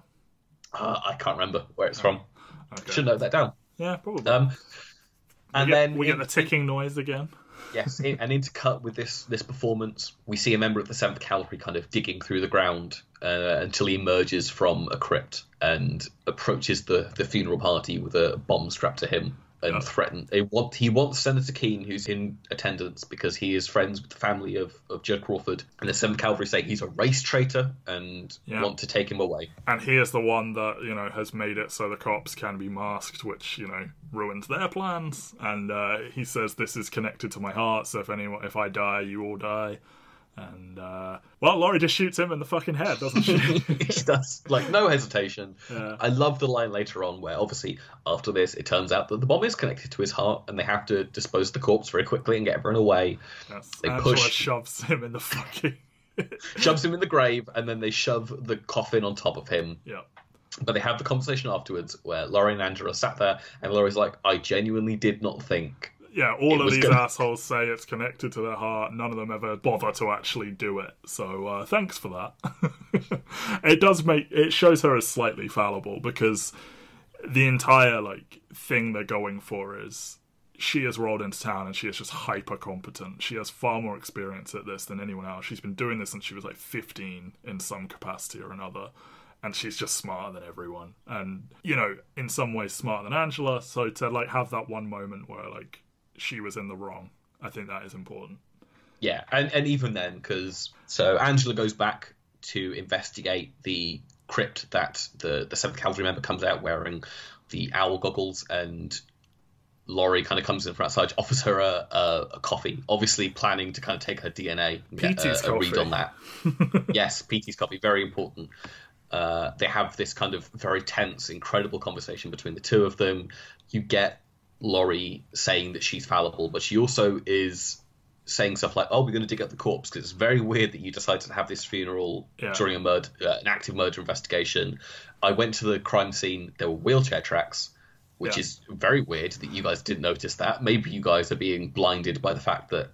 Uh, I can't remember where it's from. Okay. Should note that down. Yeah, probably. Um, and we get, then we get the ticking noise again. Yes, and intercut with this this performance, we see a member of the Seventh Cavalry kind of digging through the ground uh, until he emerges from a crypt and approaches the the funeral party with a bomb strapped to him. And Yeah. threaten. He, want, he wants Senator Keene, who's in attendance, because he is friends with the family of, of Judd Crawford. And the 7th Cavalry say he's a race traitor and Yeah. want to take him away. And he is the one that, you know, has made it so the cops can be masked, which, you know, ruins their plans. And uh, he says this is connected to my heart, so if anyone if I die, you all die. And uh, well, Laurie just shoots him in the fucking head, doesn't she? (laughs) (laughs) she does, like, no hesitation. Yeah. I love the line later on where, obviously, after this, it turns out that the bomb is connected to his heart and they have to dispose of the corpse very quickly and get everyone away. yes. They Angela push- shoves him in the fucking (laughs) shoves him in the grave, and then they shove the coffin on top of him. Yeah. But they have the conversation afterwards where Laurie and Angela sat there, and Laurie's like, I genuinely did not think. Yeah, all It of these gonna- assholes say it's connected to their heart. None of them ever bother to actually do it. So uh, thanks for that. (laughs) it does make it shows her as slightly fallible because the entire like thing they're going for is she has rolled into town and she is just hyper competent. She has far more experience at this than anyone else. She's been doing this since she was like 15 in some capacity or another. And she's just smarter than everyone. And, you know, in some ways smarter than Angela. So to like have that one moment where like she was in the wrong, I think that is important. Yeah, and, and even then, because so Angela goes back to investigate the crypt that the the Seventh Cavalry member comes out wearing the owl goggles, and Laurie kind of comes in from outside, offers her a, a, a coffee, obviously planning to kind of take her DNA get a, a read on that. (laughs) yes, Petey's coffee, very important. Uh, they have this kind of very tense, incredible conversation between the two of them. You get Laurie saying that she's fallible, but she also is saying stuff like, "Oh, we're going to dig up the corpse because it's very weird that you decided to have this funeral Yeah. during a murder, uh, an active murder investigation." I went to the crime scene. There were wheelchair tracks, which Yeah. is very weird that you guys didn't notice that. Maybe you guys are being blinded by the fact that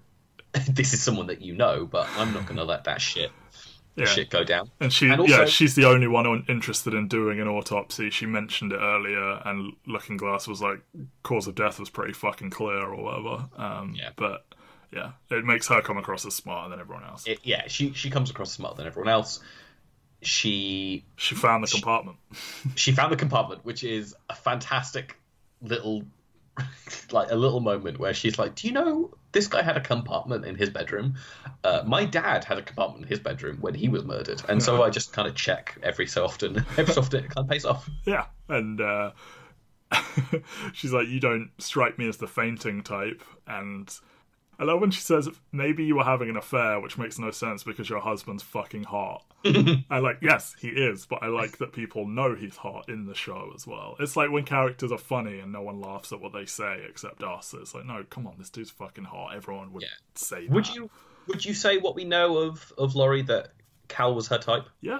(laughs) this is someone that you know, but I'm not going to let that shit Yeah. shit go down. And she, And also- yeah, she's the only one interested in doing an autopsy. She mentioned it earlier, and Looking Glass was like, cause of death was pretty fucking clear or whatever. Um, Yeah. But yeah, it makes her come across as smarter than everyone else. It, yeah, she she comes across smarter than everyone else. She she found the compartment. (laughs) she found the compartment, which is a fantastic little (laughs) like a little moment where she's like, "Do you know this guy had a compartment in his bedroom? Uh, my dad had a compartment in his bedroom when he was murdered, and so I just kind of check every so often. (laughs) Every so often, it kind of pays off. Yeah, and uh, (laughs) she's like, "You don't strike me as the fainting type." And I love when she says, "Maybe you were having an affair," which makes no sense because your husband's fucking hot. (laughs) I like, yes, he is, but I like that people know he's hot in the show as well. It's like when characters are funny and no one laughs at what they say except us. It's like, no, come on, this dude's fucking hot. Everyone would Yeah. say that. Would you would you say what we know of of Laurie that Cal was her type? Yeah.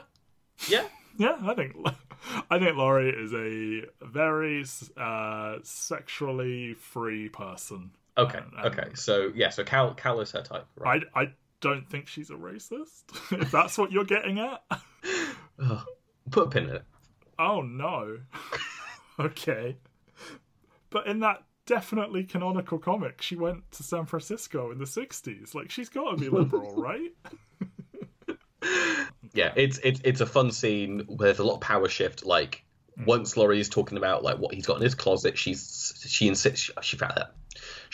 Yeah, Yeah, I think (laughs) I think Laurie is a very uh, sexually free person. Okay, okay. So yeah, so Cal Cal is her type, right? I I don't think she's a racist. (laughs) if that's what you're getting at. Ugh. (laughs) Oh, put a pin in it. Oh no. (laughs) okay. But in that definitely canonical comic, she went to San Francisco in the '60s. Like she's got to be liberal, right? Yeah, it's it's it's a fun scene where there's a lot of power shift. Like mm. once Laurie is talking about like what he's got in his closet, she's she insists she found that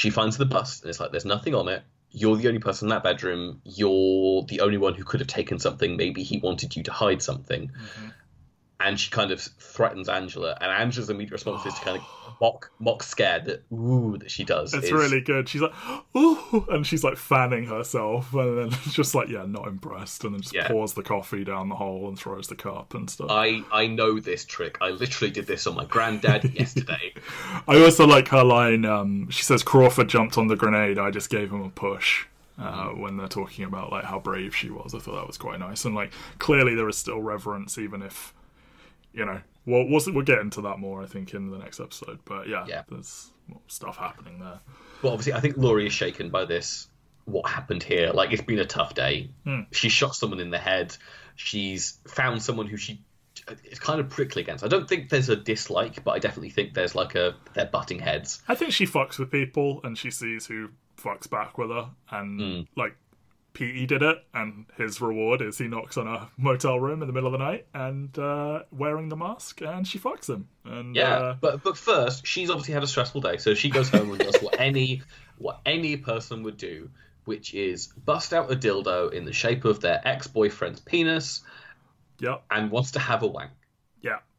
she finds the bust and it's like there's nothing on it. You're the only person in that bedroom. You're the only one who could have taken something. Maybe he wanted you to hide something. Mm-hmm. And she kind of threatens Angela, and Angela's immediate response is to kind of (gasps) mock, mock scared that ooh that she does. It's is- really good. She's like, (gasps) ooh, and she's like fanning herself, and then (laughs) just like, yeah, not impressed, and then just Yeah. pours the coffee down the hole and throws the cup and stuff. I I know this trick. I literally did this on my granddad (laughs) yesterday. I also like her line. Um, she says Crawford jumped on the grenade. I just gave him a push. Uh, when they're talking about like how brave she was, I thought that was quite nice, and like clearly there is still reverence, even if you know. Well, we'll, we'll get into that more, I think, in the next episode. But yeah, Yeah. there's more stuff happening there. But obviously, I think Laurie is shaken by this. What happened here? Like, it's been a tough day. Hmm. She shot someone in the head. She's found someone who she is kind of prickly against. I don't think there's a dislike, but I definitely think there's like a they're butting heads. I think she fucks with people, and she sees who fucks back with her, and Hmm. like Petey did it, and his reward is he knocks on a motel room in the middle of the night and uh, wearing the mask, and she fucks him. And Yeah, uh, but but first, she's obviously had a stressful day, so she goes home and does what any what any person would do, which is bust out a dildo in the shape of their ex boyfriend's penis yep, and wants to have a wank.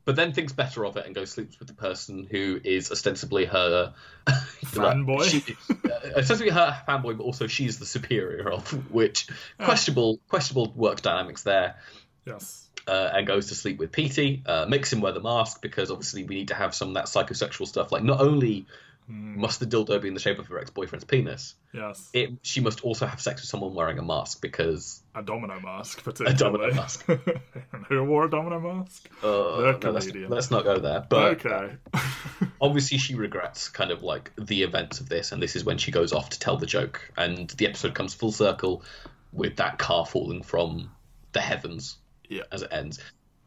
But then thinks better of it and goes sleeps with the person who is ostensibly her (laughs) Fanboy? She, uh, ostensibly her fanboy, but also she's the superior of, which questionable questionable work dynamics there. yes, uh, and goes to sleep with Petey, uh, makes him wear the mask because obviously we need to have some of that psychosexual stuff. Like, not only must the dildo be in the shape of her ex boyfriend's penis, yes. it she must also have sex with someone wearing a mask because. a domino mask, A domino mask. (laughs) Who wore a domino mask? Uh, no, let's, let's not go there. But okay. (laughs) obviously, she regrets kind of like the events of this, and this is when she goes off to tell the joke. And the episode comes full circle with that car falling from the heavens yeah. as it ends.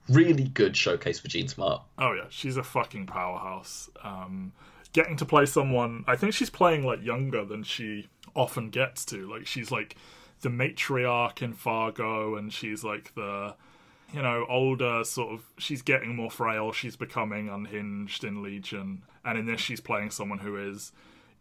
Really good showcase for Jean Smart. Oh yeah, she's a fucking powerhouse. Um, getting to play someone, I think she's playing like younger than she often gets to. Like she's like the matriarch in Fargo, and she's like the you know older sort of. She's getting more frail. She's becoming unhinged in Legion, and in this she's playing someone who is,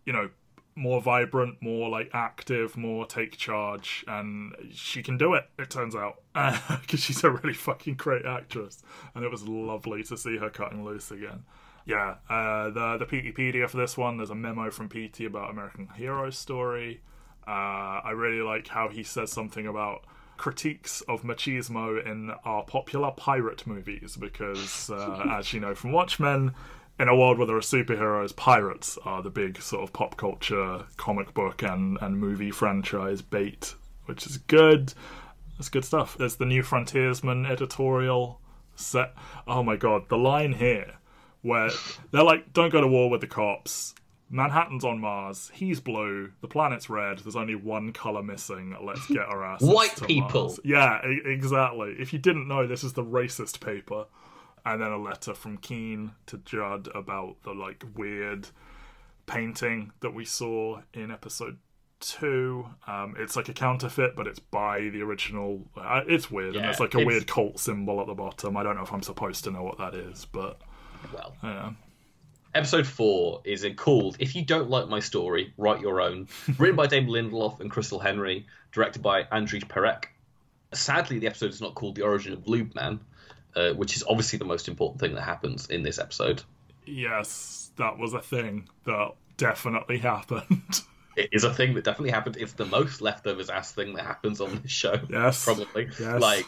you know. More vibrant, more like active, more take charge, and she can do it. It turns out (laughs) because she's a really fucking great actress, and it was lovely to see her cutting loose again. Yeah, uh, the the Peteypedia for this one. There's a memo from Petey about American Hero Story. Uh, I really like how he says something about critiques of machismo in our popular pirate movies because, uh, (laughs) as you know from Watchmen, in a world where there are superheroes, pirates are the big sort of pop culture comic book and, and movie franchise bait, which is good. That's good stuff. There's the New Frontiersman editorial set. Oh my god, the line here where they're like, don't go to war with the cops. Manhattan's on Mars. He's blue. The planet's red. There's only one color missing. Let's get our asses White people. Mars. Yeah, e- exactly. If you didn't know, this is the racist paper. And then a letter from Keene to Judd about the like weird painting that we saw in episode two. Um, it's like a counterfeit, but it's by the original. Uh, it's weird, and it's like a it's- weird cult symbol at the bottom. I don't know if I'm supposed to know what that is, but Well, yeah. Episode 4 is called If You Don't Like My Story, Write Your Own. (laughs) Written by Damon Lindelof and Christal Henry. Directed by Andrij Parekh. Sadly, the episode is not called The Origin of Lube Man, uh, which is obviously the most important thing that happens in this episode. Yes, that was a thing that definitely happened. (laughs) It is a thing that definitely happened. It's the most leftovers ass thing that happens on this show. Yes. Probably. Yes. Like,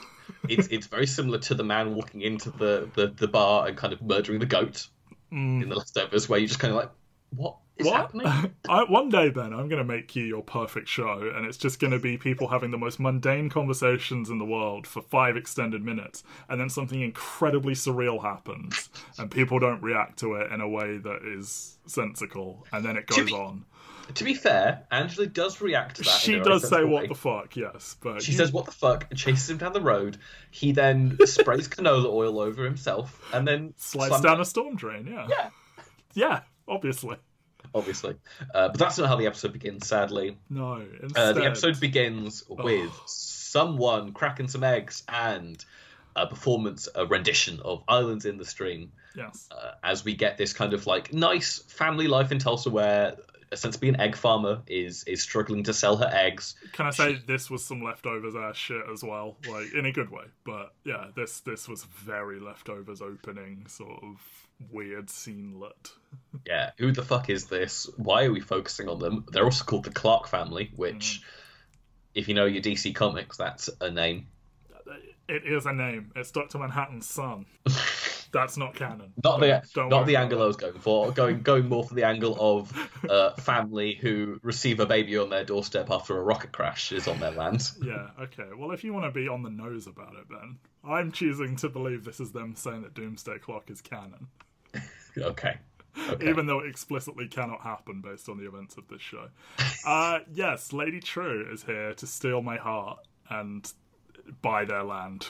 it's it's very similar to the man walking into the, the, the bar and kind of murdering the goat in the leftovers, where you're just kind of like, what is Mm. what? happening? (laughs) I, one day, Ben, I'm going to make you your perfect show, and it's just going to be people having the most mundane conversations in the world for five extended minutes, and then something incredibly surreal happens, and people don't react to it in a way that is sensical, and then it goes be- on. To be fair, Angela does react to that. She in a very does say, "What way. the fuck?" Yes, but She you- says, "What the fuck?" and chases him down the road. He then (laughs) sprays canola oil over himself and then slides slams- down a storm drain. Yeah, Yeah, yeah, obviously. obviously. Uh, but that's not how the episode begins. Sadly, No, uh, the episode begins with someone cracking some eggs and a performance, a rendition of "Islands in the Stream." yes, Uh, as we get this kind of like nice family life in Tulsa, where essentially an egg farmer is is struggling to sell her eggs. Can I say this was some leftovers ass shit as well, like in a good way? But yeah, this this was very leftovers opening, sort of weird scenelet. (laughs) Yeah, who the fuck is this? Why are we focusing on them? They're also called the Clark family, which, mm. if you know your DC comics, that's a name. It is a name. It's Doctor Manhattan's son. (laughs) That's not canon. Not the Don't- not the angle I was going for. Going going more for the angle of uh, family who receive a baby on their doorstep after a rocket crash is on their land. Yeah. Okay. Well, if you want to be on the nose about it, then I'm choosing to believe this is them saying that Doomsday Clock is canon, (laughs) Okay. Okay. even though it explicitly cannot happen based on the events of this show. (laughs) Uh, yes, Lady Trieu is here to steal my heart and buy their land.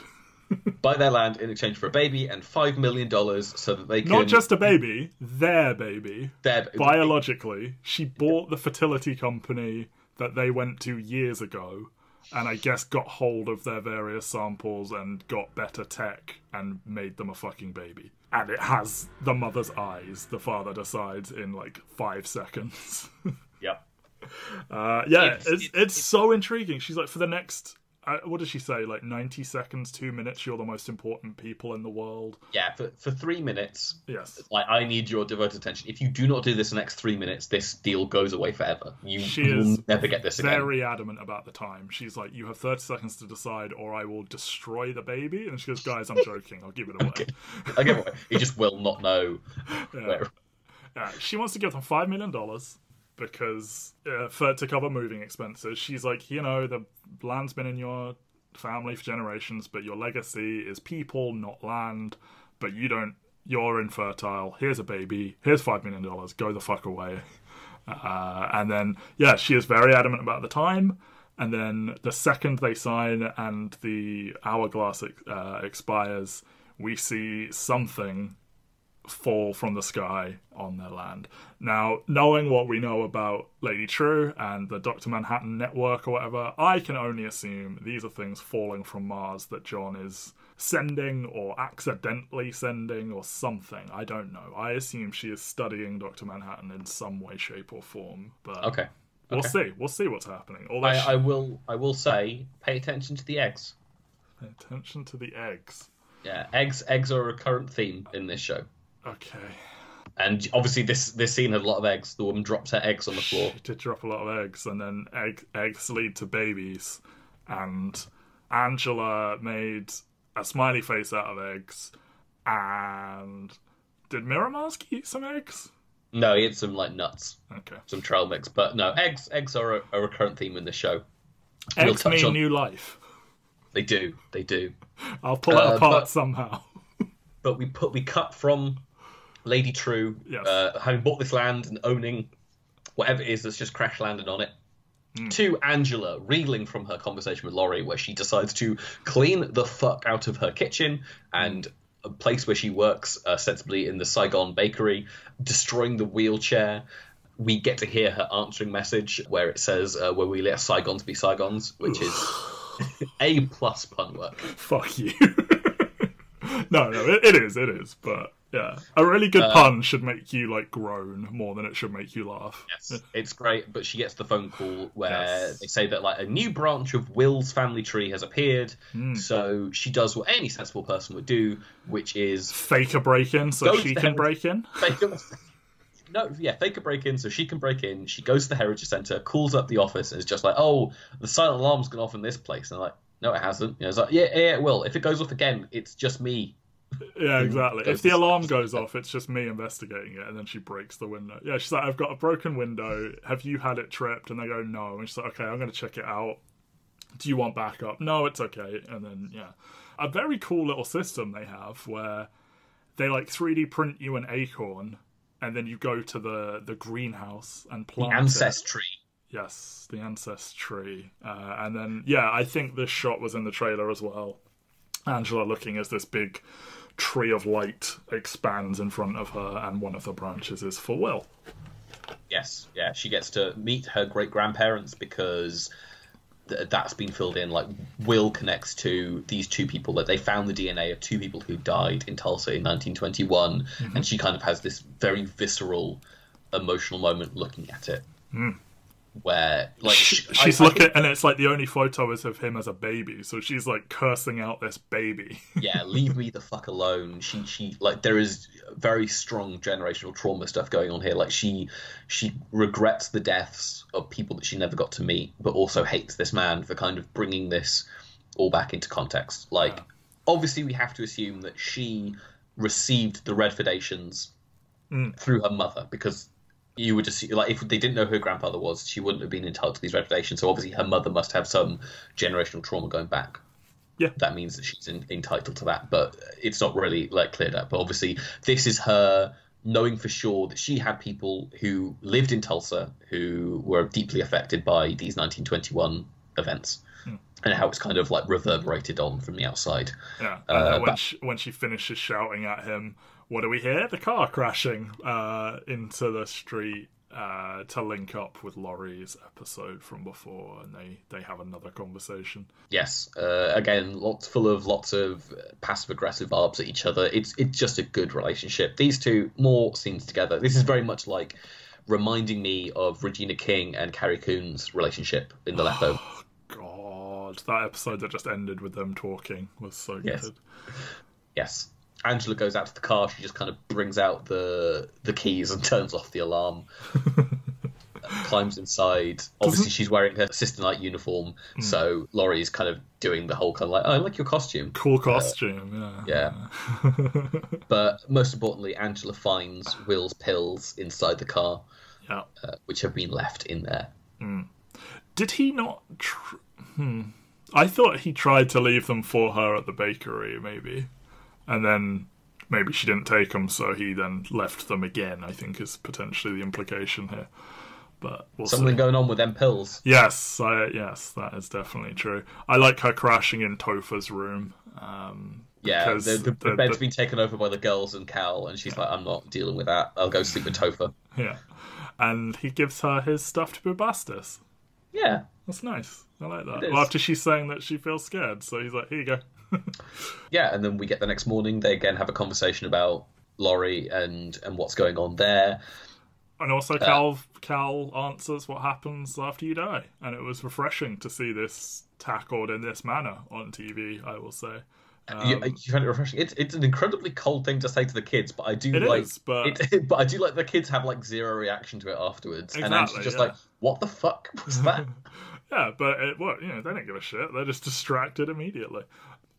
Buy their land in exchange for a baby and five million dollars so that they can Not just a baby, their baby. their Biologically, she bought the fertility company that they went to years ago and I guess got hold of their various samples and got better tech and made them a fucking baby. And it has the mother's eyes. The father decides in like five seconds. (laughs) Yep. Uh, yeah, It's- it's, it's, it's- so intriguing. She's like, for the next, uh, what does she say? Like 90 seconds, two minutes, you're the most important people in the world. Yeah, for, for three minutes, Yes. like I need your devoted attention. If you do not do this in the next three minutes, this deal goes away forever. You, She will never get this again. Very adamant about the time. She's like, you have 30 seconds to decide, or I will destroy the baby. And she goes, guys, I'm joking. I'll give it away. Okay. I get what he just will not know (laughs) Yeah. where. Yeah, she wants to give them five million dollars because uh, for to cover moving expenses. She's like, you know, the land's been in your family for generations, but your legacy is people, not land. But you don't. You're infertile. Here's a baby. Here's five million dollars. Go the fuck away. (laughs) Uh, and then, yeah, she is very adamant about the time. And then the second they sign and the hourglass uh, expires, we see something fall from the sky on their land. Now, knowing what we know about Lady Trieu and the Dr. Manhattan network or whatever, I can only assume these are things falling from Mars that John is sending or accidentally sending or something. I don't know. I assume she is studying Dr. Manhattan in some way, shape, or form. But Okay. we'll okay. see. We'll see what's happening. Although I, she- I will. I will say, pay attention to the eggs. pay attention to the eggs. Yeah, eggs. Eggs are a recurrent theme in this show, Okay. and obviously this this scene had a lot of eggs. The woman drops her eggs on the floor. She did drop a lot of eggs, and then egg, eggs lead to babies. And Angela made a smiley face out of eggs. And did Miramask eat some eggs? No, he had some like nuts, Okay. some trail mix, but no, eggs. Eggs are a, a recurrent theme in the show. We'll Eggs mean on- new life. They do. They do. I'll pull it Uh, apart but- somehow. (laughs) but we put we cut from Lady Trieu Yes. uh, having bought this land and owning whatever it is that's just crash landed on it. Hmm. To Angela reeling from her conversation with Laurie, where she decides to clean the fuck out of her kitchen and a place where she works, uh, sensibly in the Saigon bakery, destroying the wheelchair. We get to hear her answering message where it says, uh, "Where we let Saigons be Saigons," which is (sighs) a plus pun work. Fuck you. (laughs) no, no, it, it is, it is. But yeah, a really Uh, good pun should make you like groan more than it should make you laugh. Yes, it's great, but she gets the phone call where Yes. they say that like a new branch of Will's family tree has appeared. Hmm. So she does what any sensible person would do, which is Fake a break in so she can break in. no, yeah, fake a break in so she can break in. She goes to the Heritage Center, calls up the office, and is just like, "Oh, the silent alarm's gone off in this place." And they're like, "No, it hasn't." You know, it's like, "Yeah, yeah, it will. If it goes off again, it's just me." Yeah, exactly. If the alarm (laughs) goes off, it's just me investigating it, and then she breaks the window. Yeah, she's like, "I've got a broken window. Have you had it tripped?" And they go, "No." And she's like, "Okay, I'm going to check it out. Do you want backup?" No, it's okay. And then yeah, a very cool little system they have where they like 3D print you an acorn, and then you go to the the greenhouse and The plant it. ancestry. Yes, the ancestry. Uh, and then, yeah, I think this shot was in the trailer as well. Angela looking as this big tree of light expands in front of her, and one of the branches is for Will. Yes, yeah, she gets to meet her great grandparents because th- that's been filled in. Like, Will connects to these two people that they found the DNA of two people who died in Tulsa in 1921, mm-hmm. and she kind of has this very visceral, emotional moment looking at it, mm. Where like She- she's I looking, think- and it's like the only photo is of him as a baby, so she's like cursing out this baby. (laughs) yeah, leave me the fuck alone. She she like there is very strong generational trauma stuff going on here. Like she she regrets the deaths of people that she never got to meet, but also hates this man for kind of bringing this all back into context. Like obviously we have to assume that she received the Redfordations mm. through her mother because you would just like if they didn't know who her grandfather was, she wouldn't have been entitled to these Redfordations. So obviously her mother must have some generational trauma going back yeah, that means that she's in, entitled to that, but it's not really like cleared up. But obviously, this is her knowing for sure that she had people who lived in Tulsa who were deeply affected by these 1921 events, and how it's kind of like reverberated on from the outside. yeah. And Uh, when but- she, when she finishes shouting at him, what do we hear? The car crashing uh, into the street, uh, to link up with Laurie's episode from before, and they they have another conversation. Yes, uh, again, lots full of lots of passive aggressive barbs at each other. It's it's just a good relationship. These two more scenes together. This is very much like reminding me of Regina King and Carrie Coon's relationship in The Leftovers. (gasps) God, that episode that just ended with them talking was so Yes. good. Yes. Angela goes out to the car. She just kind of brings out the the keys and (laughs) turns off the alarm. (laughs) climbs inside. Obviously, she's wearing her sister night uniform, so Laurie's kind of doing the whole kind of like, "Oh, I like your costume." Cool costume, yeah. Yeah. (laughs) But most importantly, Angela finds Will's pills inside the car, Yeah. uh, which have been left in there. Did he not? Tr- hmm. I thought he tried to leave them for her at the bakery, maybe, and then maybe she didn't take them, so he then left them again. I think is potentially the implication here. But we'll Something see. going on with them pills. Yes, I, yes, that is definitely true. I like her crashing in Topher's room. Um, Yeah, because the, the, the, bed's the- been taken over by the girls and Cal, and she's like, "I'm not dealing with that. I'll go sleep with (laughs) Topher." yeah, and he gives her his stuffed bubastis. Yeah, That's nice. I like that. Well, after she's saying that she feels scared, so he's like, "Here you go." (laughs) yeah, and then we get the next morning. They again have a conversation about Laurie and and what's going on there. And also, uh, Cal Cal answers what happens after you die, and it was refreshing to see this tackled in this manner on TV. I will say, you, um, you find it refreshing. It's it's an incredibly cold thing to say to the kids, but I do like. is, but- it, (laughs) but I do like the kids have like zero reaction to it afterwards, and then she's just yeah. like, "What the fuck was that?" (laughs) yeah, but it, what you know, they don't give a shit. They're just distracted immediately.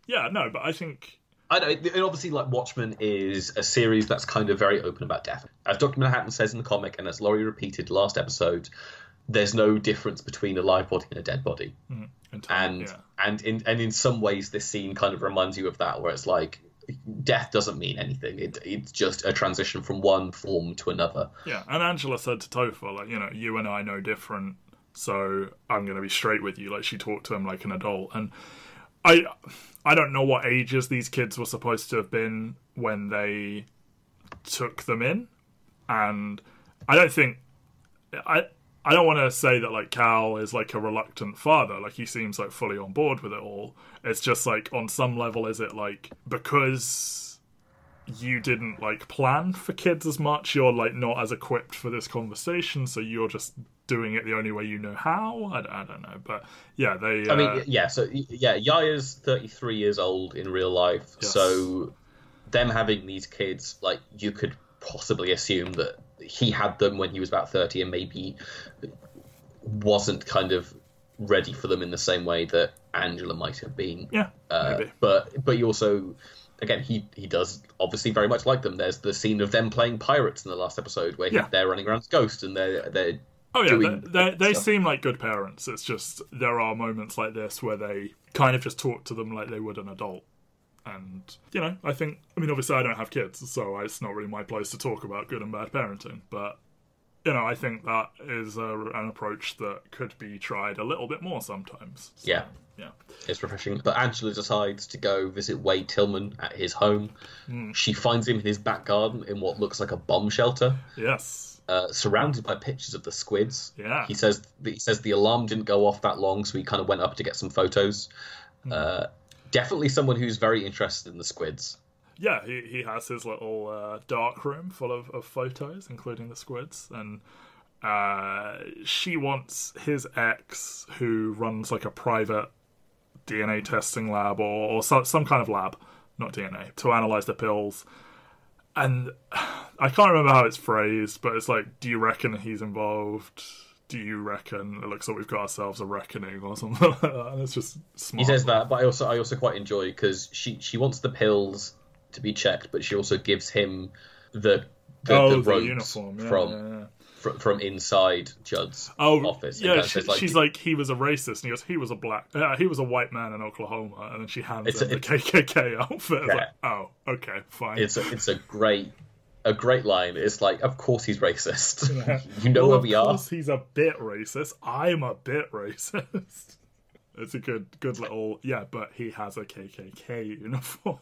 Yeah, no, but I think I know. And obviously, like Watchmen is a series that's kind of very open about death. As Doctor Manhattan says in the comic, and as Laurie repeated last episode, there's no difference between a live body and a dead body. Mm, until, and yeah. and in and in some ways this scene kind of reminds you of that where it's like death doesn't mean anything it, it's just a transition from one form to another Yeah, and Angela said to Topher, like, you know, you and I know different, so I'm going to be straight with you. Like, she talked to him like an adult. And I I don't know what ages these kids were supposed to have been when they took them in. And I don't think. I. I don't want to say that like Cal is like a reluctant father. Like he seems like fully on board with it all. It's just like on some level, is it like because you didn't like plan for kids as much you're like not as equipped for this conversation so you're just doing it the only way you know how i, I don't know but yeah they uh, i mean yeah so yeah Yahya's 33 years old in real life Yes. so them having these kids like you could possibly assume that he had them when he was about 30 and maybe wasn't kind of ready for them in the same way that angela might have been yeah Uh, but but you also again he he does obviously very much like them there's the scene of them playing pirates in the last episode where he- Yeah. they're running around as ghosts and they're they're oh yeah they, they, they seem like good parents. It's just there are moments like this where they kind of just talk to them like they would an adult. And you know i think i mean obviously i don't have kids so it's not really my place to talk about good and bad parenting but you know i think that is a, an approach that could be tried a little bit more sometimes. So, Yeah. yeah. It's refreshing. But angela decides to go visit wade tillman at his home. Hmm. she finds him in his back garden in what looks like a bomb shelter. Yes uh, surrounded by pictures of the squids Yeah. he says he says the alarm didn't go off that long so he kind of went up to get some photos Hmm. uh, definitely someone who's very interested in the squids yeah, he, he has his little uh, dark room full of, of photos, including the squids, and uh, she wants his ex, who runs like a private DNA testing lab or, or so, some kind of lab, not DNA, to analyze the pills. And (sighs) I can't remember how it's phrased, but it's like, do you reckon he's involved? Do you reckon it looks like we've got ourselves a reckoning or something (laughs) like that? And it's just smart. He says that, but I also I also quite enjoy because she she wants the pills to be checked, but she also gives him the the, oh, the the, uniform yeah, from yeah, yeah. Fr- from inside Judd's Oh, office. yeah. She, says, she's like, he was a racist, and he goes, he was a black, uh, he was a white man in Oklahoma, and then she hands It's him a- the KKK (laughs) outfit. Yeah. like, oh, okay, fine. it's a, it's a great a great line. It's like, of course he's racist. (laughs) you know well, where we are. course he's a bit racist. I'm a bit (laughs) racist. It's a good, good little yeah, but he has a KKK uniform.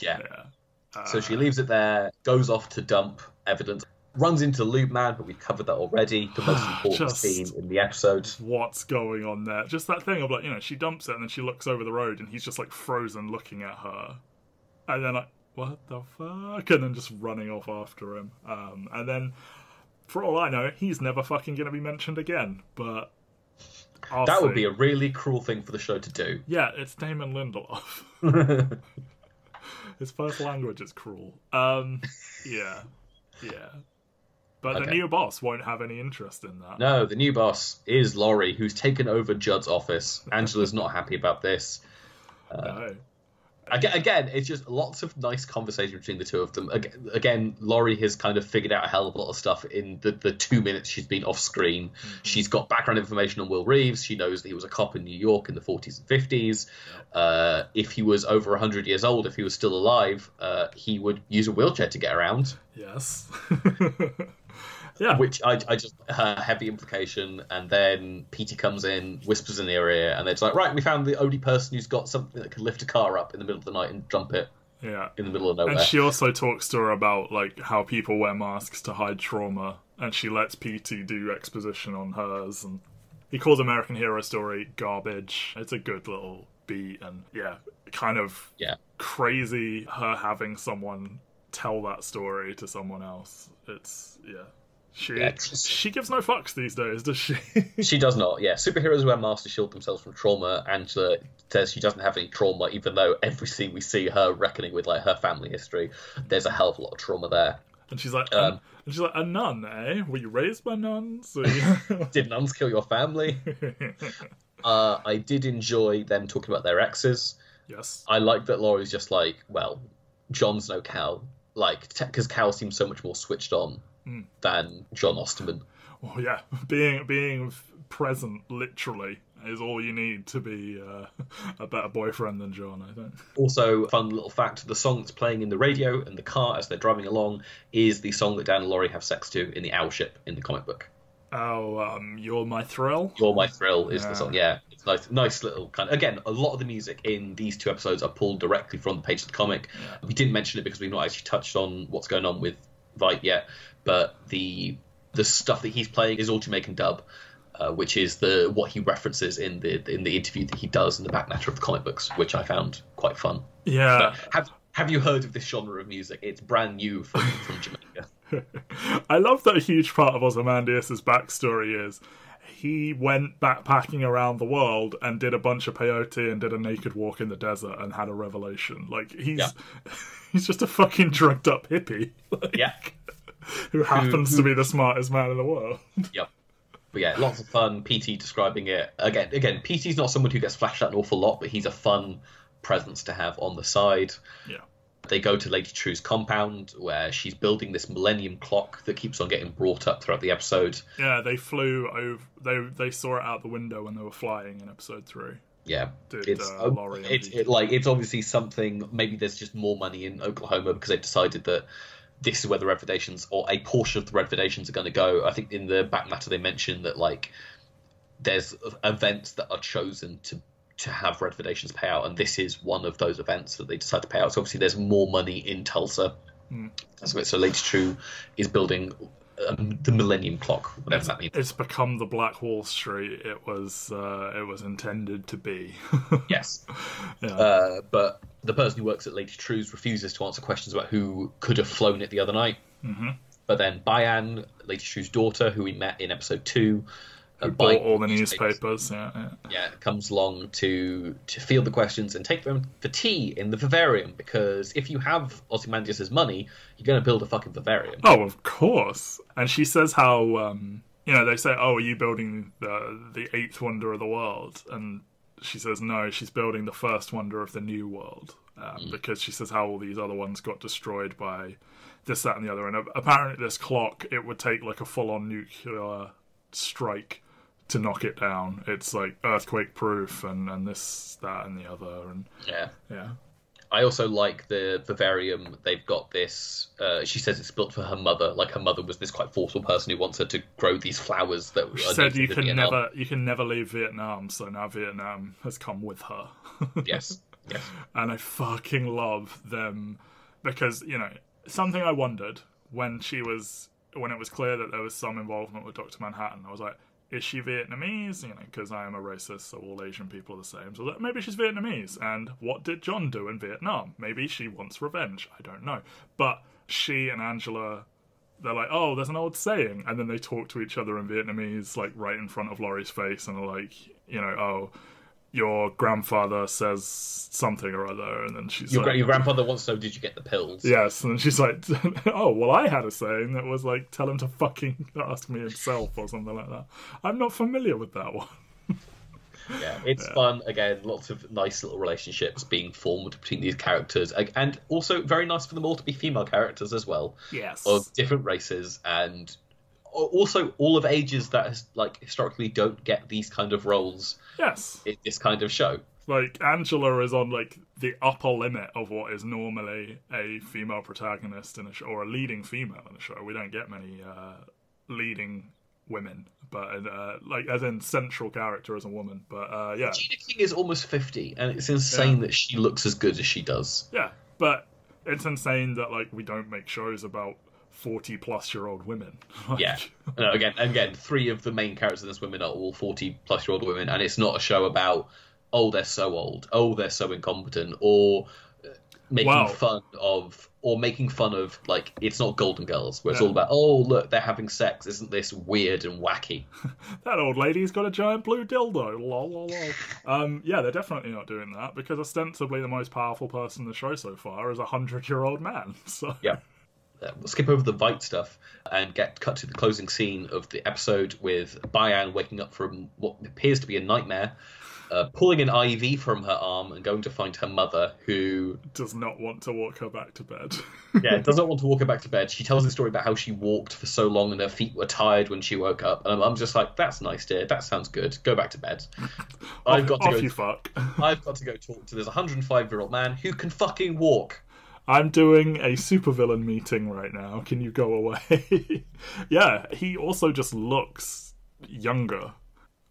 Yeah. yeah, So she leaves it there, goes off to dump evidence. Runs into the Lube Man, but we've covered that already. The most (sighs) important Just- scene in the episode. What's going on there? Just that thing of like, you know, she dumps it and then she looks over the road and he's just like frozen looking at her. And then like, what the fuck? And then just running off after him. Um, and then, for all I know, he's never fucking gonna be mentioned again. But I'll That would be a really cruel thing for the show to do. (laughs) Yeah, it's Damon Lindelof. (laughs) His first language is cruel. Um, yeah, yeah. But the new boss won't have any interest in that. No, the new boss is Laurie, who's taken over Judd's office. Angela's not happy about this. No. Again, it's just lots of nice conversation between the two of them. Again, Laurie has kind of figured out a hell of a lot of stuff in the, the two minutes she's been off screen. She's got background information on Will Reeves. She knows that he was a cop in New York in the 40s and 50s. Uh, if he was over 100 years old, if he was still alive, uh, he would use a wheelchair to get around. Yes. (laughs) yeah. which I, I just uh, heavy implication. And then Petey comes in, whispers in their ear, and they're just like, right, we found the only person who's got something that can lift a car up in the middle of the night and jump it yeah. in the middle of nowhere. And she also talks to her about like how people wear masks to hide trauma, and she lets Petey do exposition on hers. And he calls American Hero Story garbage. It's a good little beat, and yeah, kind of Yeah. crazy her having someone tell that story to someone else. It's yeah. She Yeah, she gives no fucks these days, does she? (laughs) She does not. Yeah, superheroes wear masks to shield themselves from trauma. Angela says she doesn't have any trauma, even though every scene we see her reckoning with like her family history, there's a hell of a lot of trauma there. and she's like, Um, and she's like, a nun, eh? Were you raised by nuns? (laughs) Did nuns kill your family? (laughs) uh, I did enjoy them talking about their exes. yes. I like that Laurie's just like, well, John's no Cal, like because Cal seems so much more switched on Hmm. than John Osterman. Well, yeah, (laughs) being being present literally is all you need to be uh, (laughs) a better boyfriend than John. I think. Also, fun little fact: the song that's playing in the radio and the car as they're driving along is the song that Dan and Laurie have sex to in the Owl Ship in the comic book. Oh, um, you're my thrill. "You're My Thrill" is Yeah. the song. Yeah, it's nice, nice little kind. Of, again, a lot of the music in these two episodes are pulled directly from the page of the comic. We didn't mention it because we've not actually touched on what's going on with Veidt yet, but the the stuff that he's playing is all Jamaican dub. Uh, which is the what he references in the in the interview that he does in the back matter of the comic books, which I found quite fun. Yeah, But have have you heard of this genre of music? It's brand new from, from Jamaica. (laughs) I love that a huge part of Ozymandias' backstory is he went backpacking around the world and did a bunch of peyote and did a naked walk in the desert and had a revelation. Like he's Yeah. (laughs) he's just a fucking drugged up hippie (laughs) like, Yeah, who happens to be the smartest man in the world. (laughs) Yep. But yeah, lots of fun. Petey describing it again. Again, Petey's not someone who gets flashed out an awful lot, but he's a fun presence to have on the side. yeah. They go to Lady Trieu's compound where she's building this Millennium Clock that keeps on getting brought up throughout the episode. Yeah, they flew over. They they saw it out the window when they were flying in episode three. Yeah, Did, it's uh, Laurie it's it, like it's obviously something. Maybe there's just more money in Oklahoma because they've decided that this is where the Redfordations or a portion of the Redfordations are going to go. I think in the back matter they mentioned that like there's events that are chosen to to have Redfordations pay out, and this is one of those events that they decide to pay out. So obviously there's more money in Tulsa. Hmm. That's what- So Lady Trieu is building um, the Millennium Clock, whatever that means. It's become the Black Wall Street it was uh, it was intended to be. (laughs) Yes. yeah. Uh, but the person who works at Lady Trieu's refuses to answer questions about who could have flown it the other night. Mm-hmm. But then Bian, Lady Trieu's daughter, who we met in episode two, uh, Bought all the newspapers. Yeah, yeah. yeah, comes along to to field the questions and take them for tea in the vivarium because if you have Ozymandias' money, you're going to build a fucking vivarium. Oh, of course. And she says how um, you know they say, "Oh, are you building the the eighth wonder of the world?" And she says, "No, she's building the first wonder of the new world." Um, Because she says how all these other ones got destroyed by this, that, and the other. And apparently, this clock it would take like a full on nuclear strike to knock it down. It's like earthquake proof, and and this, that, and the other, and Yeah. yeah. I also like the vivarium. They've got this. Uh, she says it's built for her mother. Like her mother was this quite forceful person who wants her to grow these flowers that She said you can Vietnam. never you can never leave Vietnam, so now Vietnam has come with her. (laughs) Yes. Yes. and I fucking love them because, you know, something I wondered when she was when it was clear that there was some involvement with Doctor Manhattan, I was like, is she Vietnamese? You know, because I am a racist, so all Asian people are the same. So maybe she's Vietnamese. And what did John do in Vietnam? Maybe she wants revenge. I don't know. But she and Angela, they're like, oh, there's an old saying, and then they talk to each other in Vietnamese, like right in front of Laurie's face, and are like, you know, oh. Your grandfather says something or other, and then she's Your, like, your grandfather wants to know, did you get the pills? Yes, and she's like, (laughs) "Oh, well, I had a saying that was like, tell him to fucking (laughs) ask me himself or something like that." I'm not familiar with that one. Yeah, (laughs) it's fun. Again, lots of nice little relationships being formed between these characters, and also very nice for them all to be female characters as well, Yes. of different races, and also all of ages that has, like historically don't get these kind of roles yes. in this kind of show. Like Angela is on like the upper limit of what is normally a female protagonist in a show or a leading female in a show. We don't get many uh, leading women, but uh, like as in central character as a woman. But uh, yeah, Gina King is almost fifty, and it's insane Yeah. that she looks as good as she does. yeah. But it's insane that like we don't make shows about forty plus year old women. (laughs) Like, Yeah. (laughs) No, again, again, three of the main characters in this women are all forty-plus-year-old women, and it's not a show about oh they're so old, oh they're so incompetent, or uh, making Wow. fun of, or making fun of like it's not Golden Girls, where it's Yeah. all about oh look they're having sex, isn't this weird and wacky? (laughs) that old lady's got a giant blue dildo. Lol, lol, lol. Um, yeah, they're definitely not doing that because ostensibly the most powerful person in the show so far is a hundred-year-old man. So Yeah. Uh, we'll skip over the Veidt stuff and get cut to the closing scene of the episode with Bian waking up from what appears to be a nightmare, uh, pulling an IV from her arm and going to find her mother, who does not want to walk her back to bed. (laughs) yeah doesn't want to walk her back to bed. She tells the story about how she walked for so long and her feet were tired when she woke up. And I'm just like, that's nice, dear. That sounds good. Go back to bed. (laughs) I've got to go. you fuck. I've got to go talk to this 105 year old man who can fucking walk. I'm doing a supervillain meeting right now. Can you go away? (laughs) yeah, he also just looks younger.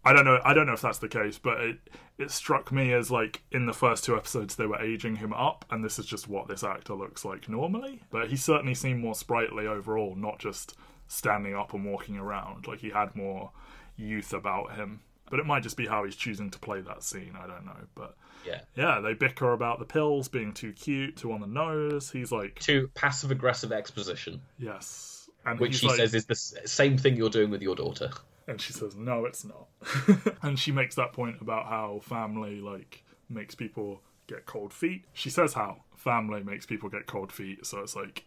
I don't know. I don't know if that's the case, but it it struck me as like in the first two episodes they were aging him up, and this is just what this actor looks like normally. But he certainly seemed more sprightly overall, not just standing up and walking around. Like he had more youth about him. But it might just be how he's choosing to play that scene. I don't know, but Yeah. yeah, they bicker about the pills being too cute, too on the nose. He's like, too passive aggressive exposition, yes, and which he like, says is the same thing you're doing with your daughter. and she says, no, it's not. (laughs) and she makes that point about how family like makes people get cold feet. She says how family makes people get cold feet. So it's like,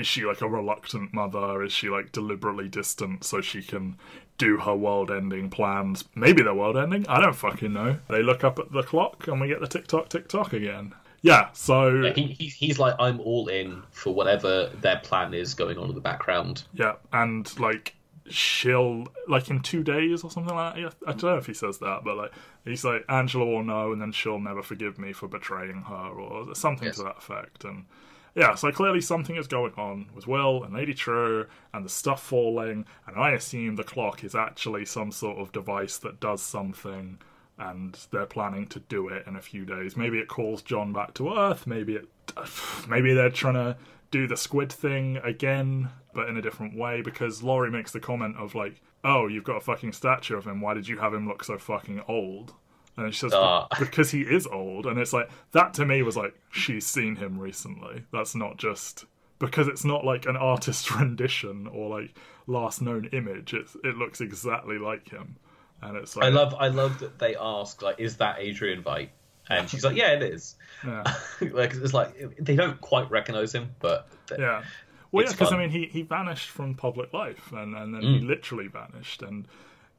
is she like a reluctant mother? Is she like deliberately distant so she can do her world-ending plans? Maybe they're world-ending. I don't fucking know. They look up at the clock and we get the tick tock tick tock again. Yeah. So He, he, he's like, I'm all in for whatever their plan is going on in the background. Yeah, and like she'll like in two days or something like that. Yeah, I don't know if he says that, but like he's like Angela will know, and then she'll never forgive me for betraying her or something Yes. to that effect. And yeah, so clearly something is going on with Will and Lady Trieu and the stuff falling, and I assume the clock is actually some sort of device that does something. And they're planning to do it in a few days. Maybe it calls John back to Earth. Maybe it, (sighs) maybe they're trying to do the squid thing again, but in a different way. Because Laurie makes the comment of like, "Oh, you've got a fucking statue of him. Why did you have him look so fucking old?" And she says, Ah. "Because he is old." And it's like that to me was like she's seen him recently. That's not just because it's not like an artist (laughs) rendition or like last known image. It's it looks exactly like him, and it's like I love, I love that they ask, like, is that Adrian Veidt? And she's like, yeah, it is. (laughs) yeah. (laughs) like, it's like they don't quite recognize him, but Yeah. Well, It's yeah, because I mean, he, he vanished from public life, and, and then he Mm. literally vanished. And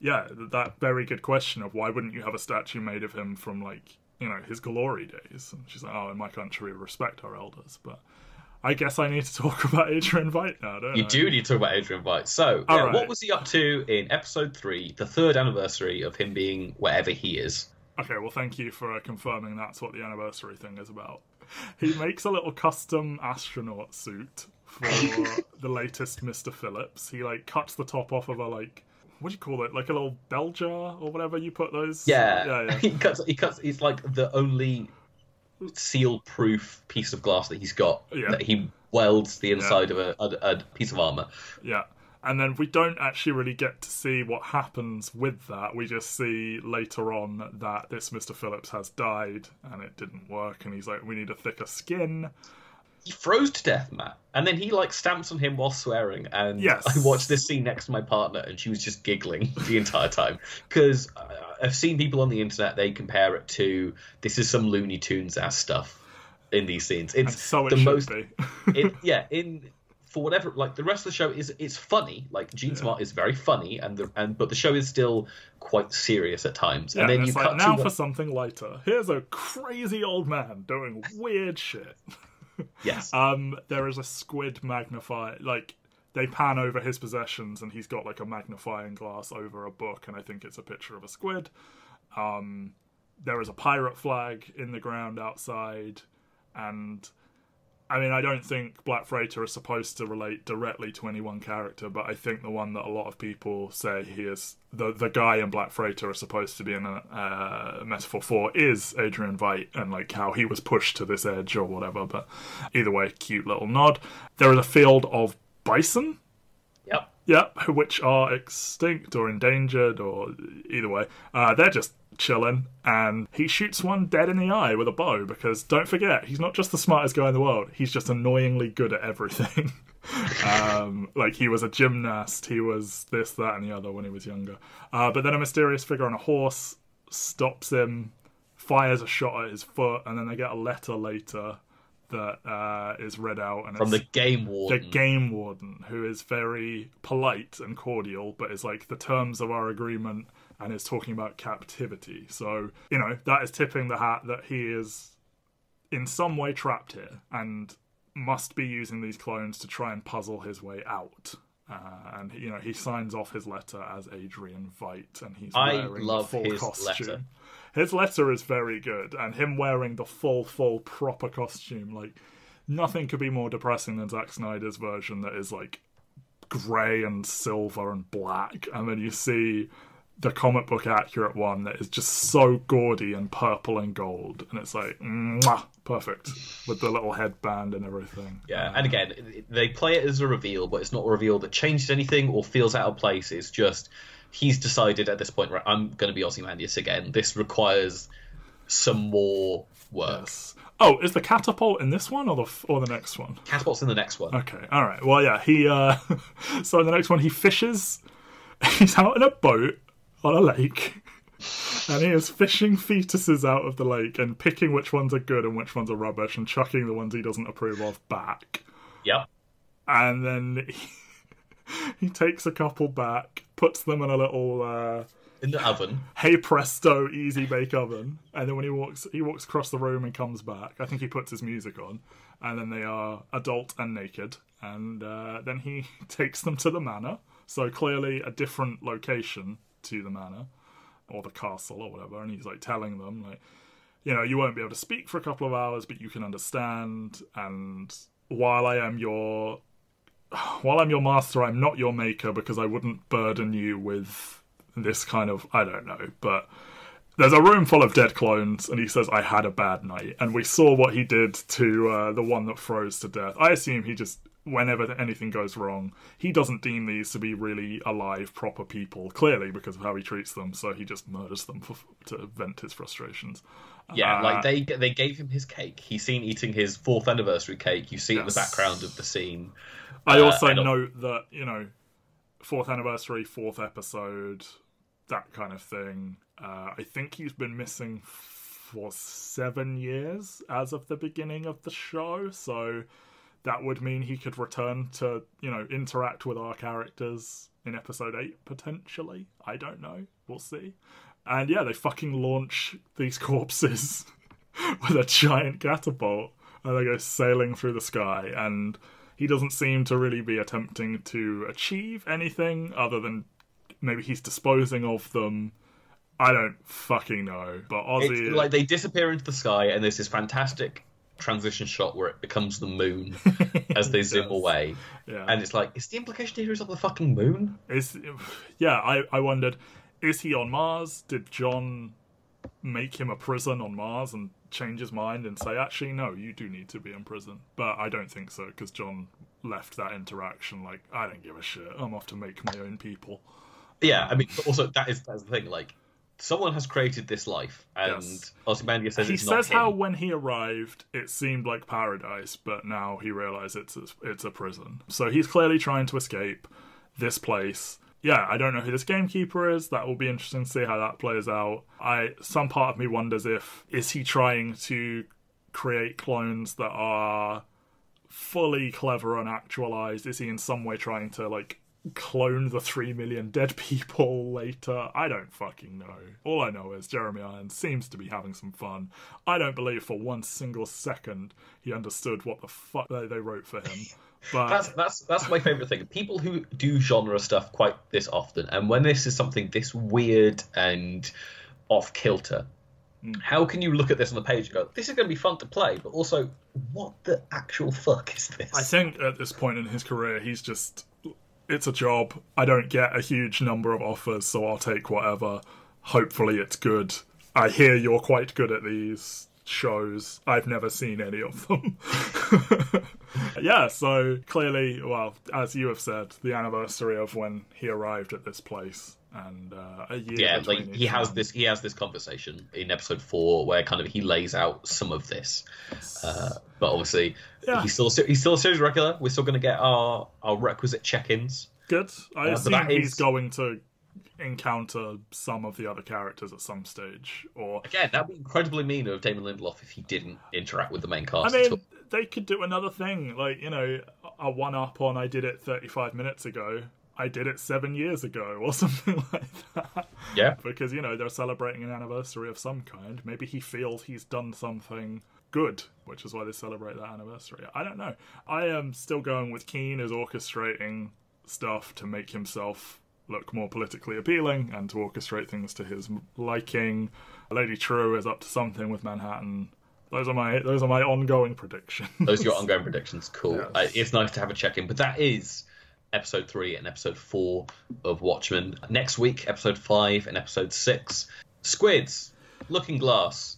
yeah, that very good question of why wouldn't you have a statue made of him from like you know his glory days? And she's like, oh, in my country we respect our elders, but I guess I need to (laughs) talk about Adrian Veidt now, don't You I? do need to talk about Adrian Veidt. So, yeah, right. what was he up to in episode three, the third anniversary of him being wherever he is? Okay, well, thank you for uh, confirming that's what the anniversary thing is about. He makes a little custom astronaut suit for (laughs) the latest Mr. Phillips. He like cuts the top off of a like what do you call it? Like a little bell jar or whatever you put those. Yeah, yeah, yeah. (laughs) he cuts. He cuts. It's like the only seal-proof piece of glass that he's got. Yeah. That he welds the inside of a, a, a piece of armor. yeah. And then we don't actually really get to see what happens with that. We just see later on that this Mr. Phillips has died and it didn't work. And he's like, we need a thicker skin. He froze to death, Matt, and then he like stamps on him while swearing. And Yes. I watched this scene next to my partner, and she was just giggling (laughs) the entire time because I've seen people on the internet they compare it to this is some Looney Tunes ass stuff in these scenes. It's And so it the most (laughs) it, (laughs) yeah, in for whatever like the rest of the show is it's funny. Like Jean Smart is very funny, and the and but the show is still quite serious at times. Yeah, and then you it's cut like, now for something lighter. Here's a crazy old man doing weird shit. Yes, (laughs) Um, there is a squid magnifier. Like they pan over his possessions, and he's got like a magnifying glass over a book, and I think it's a picture of a squid. Um, there is a pirate flag in the ground outside, and I mean, I don't think Black Freighter is supposed to relate directly to any one character, but I think the one that a lot of people say he is the the guy in Black Freighter is supposed to be in a uh, metaphor for is Adrian Veidt and like how he was pushed to this edge or whatever. But either way, cute little nod. There is a field of bison. yep. Yep, which are extinct or endangered, or either way, uh, they're just chilling. And he shoots one dead in the eye with a bow because don't forget, he's not just the smartest guy in the world; he's just annoyingly good at everything. (laughs) um, like he was a gymnast, he was this, that, and the other when he was younger. Uh, but then a mysterious figure on a horse stops him, fires a shot at his foot, and then they get a letter later that uh, is read out and From the game warden. the game warden who is very polite and cordial but is like the terms of our agreement and is talking about captivity so you know that is tipping the hat that he is in some way trapped here and must be using these clones to try and puzzle his way out uh, and you know he signs off his letter as Adrian Veidt, and he's I wearing love full his costume. letter. His letter is very good, and him wearing the full, full, proper costume, like nothing could be more depressing than Zack Snyder's version that is like grey and silver and black, and then you see the comic book accurate one that is just so gaudy and purple and gold, and it's like mwah, perfect with the little headband and everything. Yeah, and again, they play it as a reveal, but it's not a reveal that changes anything or feels out of place. It's just he's decided at this point, right, I'm going to be Ozymandias again. This requires some more work. Yes. Oh, is the catapult in this one or the or the next one? Catapult's in the next one. Okay, all right. Well, yeah, he. uh (laughs) So in the next one, he fishes. (laughs) He's out in a boat on a lake, and he is fishing fetuses out of the lake and picking which ones are good and which ones are rubbish, and chucking the ones he doesn't approve of back. Yep. And then (laughs) he, he takes a couple back, puts them in a little. uh In the oven. hey presto easy bake oven and then when he walks he walks across the room and comes back i think he puts his music on and then they are adult and naked and uh, then he (laughs) takes them to the manor so clearly a different location to the manor or the castle or whatever and he's like telling them like you know you won't be able to speak for a couple of hours but you can understand and while i am your (sighs) while i'm your master i'm not your maker because i wouldn't burden you with this kind of I don't know, but there's a room full of dead clones, and he says I had a bad night, and we saw what he did to uh, the one that froze to death. I assume he just whenever anything goes wrong, he doesn't deem these to be really alive, proper people, clearly because of how he treats them. So he just murders them for, (laughs) to vent his frustrations. Yeah, Uh, like they they gave him his cake. He's seen eating his fourth anniversary cake. You see it in the background of the scene. I Uh, also note that you know, fourth anniversary, fourth episode, that kind of thing. Uh, I think he's been missing for seven years as of the beginning of the show, so that would mean he could return to you know interact with our characters in episode eight potentially. I don't know. We'll see. And yeah, they fucking launch these (laughs) corpses (laughs) with a giant catapult and they go sailing through the sky and he doesn't seem to really be attempting to achieve anything other than maybe he's disposing of them. I don't fucking know. But Ozzy It's like they disappear into the sky, and there's this fantastic transition shot where it becomes the moon (laughs) as they zoom Yes. away. yeah. And it's like, is the implication here is on the fucking moon? Is yeah, I, I wondered, is he on Mars? Did John make him a prison on Mars and change his mind and say, actually, no, you do need to be in prison. But I don't think so because John left that interaction like, I don't give a shit. I'm off to make my own people. Yeah, I um, mean, but also that is that's the thing. Like, someone has created this life, and Yes. Ozymandias says he it's says not how him. when he arrived it seemed like paradise but now he realized it's a, it's a prison. So he's clearly trying to escape this place. Yeah i don't know who this gamekeeper is. That will be interesting to see how that plays out. I some part of me wonders if is he trying to create clones that are fully clever and actualized? Is he in some way trying to like clone the 3 million dead (laughs) people later i don't fucking know all i know is jeremy irons seems to be having some fun i don't believe for one single second he understood what the fuck they, they wrote for him (laughs) but That's that's that's my favorite thing. People who do genre stuff quite this often, and when this is something this weird and off kilter, Hmm. how can you look at this on the page and go, "This is going to be fun to play," but also, what the actual fuck is this? I think at this point in his career, he's just. It's a job. I don't get a huge number of offers, so I'll take whatever. Hopefully, it's good. I hear you're quite good at these shows. I've never seen any of them. (laughs) yeah, so clearly, well, as you have said, the anniversary of when he arrived at this place and uh, a year. yeah, like he has this he has this conversation in episode four where kind of he lays out some of this, uh, but obviously Yeah. he's still he's still a series regular. We're still going to get our our requisite check-ins. Good. I Uh, assume he's is- going to encounter some of the other characters at some stage, or Again, that'd be incredibly mean of Damon Lindelof if he didn't interact with the main cast. I mean, they could do another thing, like you know, a one up on I did it 35 minutes ago. I did it seven years ago, (laughs) or something like that. yeah, Because you know they're celebrating an anniversary of some kind. Maybe he feels he's done something good, which is why they celebrate that anniversary. I don't know. I am still going with Keene as orchestrating stuff to make himself look more politically appealing and to orchestrate things to his liking. Lady Trieu is up to something with Manhattan. Those are my those are my ongoing predictions. those are your (laughs) ongoing predictions. Cool. Yes. Uh, it's nice to have a check-in, but that is episode three and episode four of Watchmen. Next week, episode five and episode six. Squids, Looking Glass,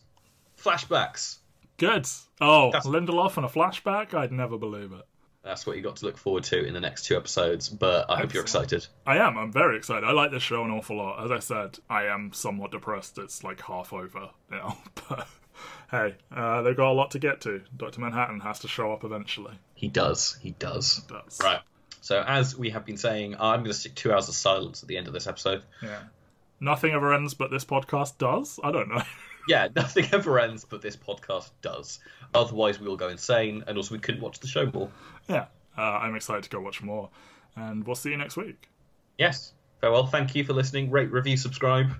flashbacks. Good. Oh, That's- Lindelof and a flashback? I'd never believe it. That's what you got to look forward to in the next two episodes. But I hope you're excited. I am. I'm very excited. I like this show an awful lot. As I said, I am somewhat depressed. It's like half over now. (laughs) But hey, uh, they've got a lot to get to. Dr. Manhattan has to show up eventually. He does. He does. Does. Right. So as we have been saying, I'm going to stick two hours of silence at the end of this episode. Yeah. Nothing ever ends, but this podcast does? I don't know. (laughs) Yeah, nothing ever ends, but this podcast does. Otherwise, we will go insane, and also we couldn't watch the show more. yeah. Uh, I'm excited to go watch more. And we'll see you next week. Yes. Farewell. Thank you for listening. Rate, review, subscribe.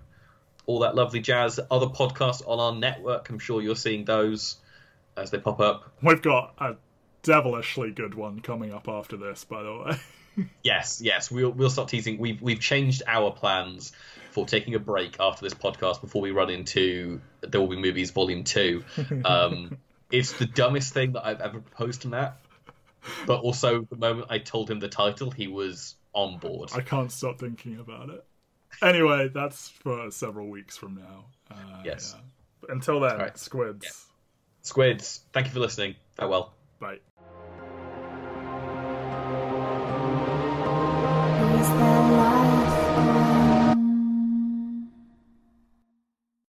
All that lovely jazz. Other podcasts on our network. I'm sure you're seeing those as they pop up. We've got a devilishly good one coming up after this, by the way. (laughs) Yes, yes. We'll we'll start teasing. We've we've changed our plans for taking a break after this podcast before we run into There Will Be Movies Volume Two. Um, (laughs) it's the dumbest thing that I've ever proposed to Matt. But also, the moment I told him the title, he was on board. I can't stop thinking about it. Anyway, that's for several weeks from now. Uh, Yes. yeah. Until then, right. squids. Squids, thank you for listening. Farewell. Bye.